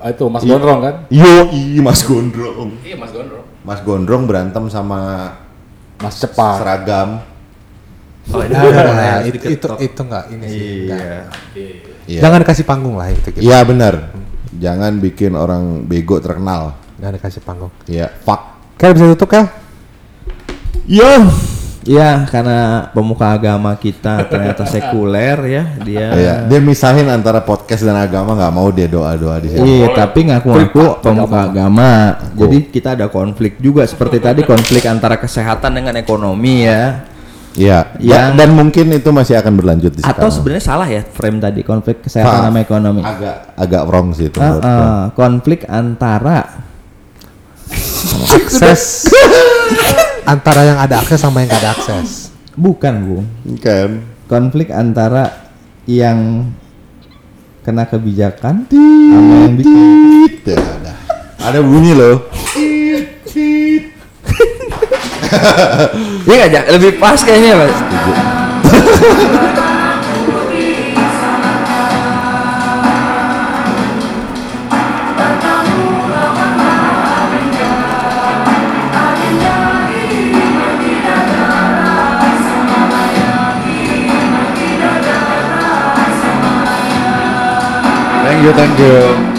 itu Mas Gondrong kan? Yo, Mas Gondrong. Iya Mas Gondrong. Mas Gondrong berantem sama Mas Cepat. seragam. Oh, ini Nah, itu, itu itu enggak ini sih. enggak. Iya. Jangan kasih panggung lah itu gitu. Iya benar. Jangan bikin orang bego terkenal. Jangan dikasih panggung. Iya, fuck. Oke bisa tutup ya? Yo. Iya, karena pemuka agama kita ternyata sekuler ya, dia. Iya, dia misahin antara podcast dan agama nggak mau dia doa-doa di sini. Iya, tapi ngaku-ngaku pemuka agama. Jadi kita ada konflik juga seperti tadi konflik antara kesehatan dengan ekonomi ya. Iya, Yang- dan mungkin itu masih akan berlanjut di Atau sebenarnya salah ya frame tadi konflik kesehatan sama ekonomi. Agak agak wrong sih itu. Gua. ah, konflik antara Akses antara yang ada akses sama yang nggak ada akses. bukan bu, Kan. konflik antara yang kena kebijakan sama yang bikin. Ya, ada. Ada bunyi loh. Iya Jak? Lebih pas kayaknya, Mas. Thank you, thank you.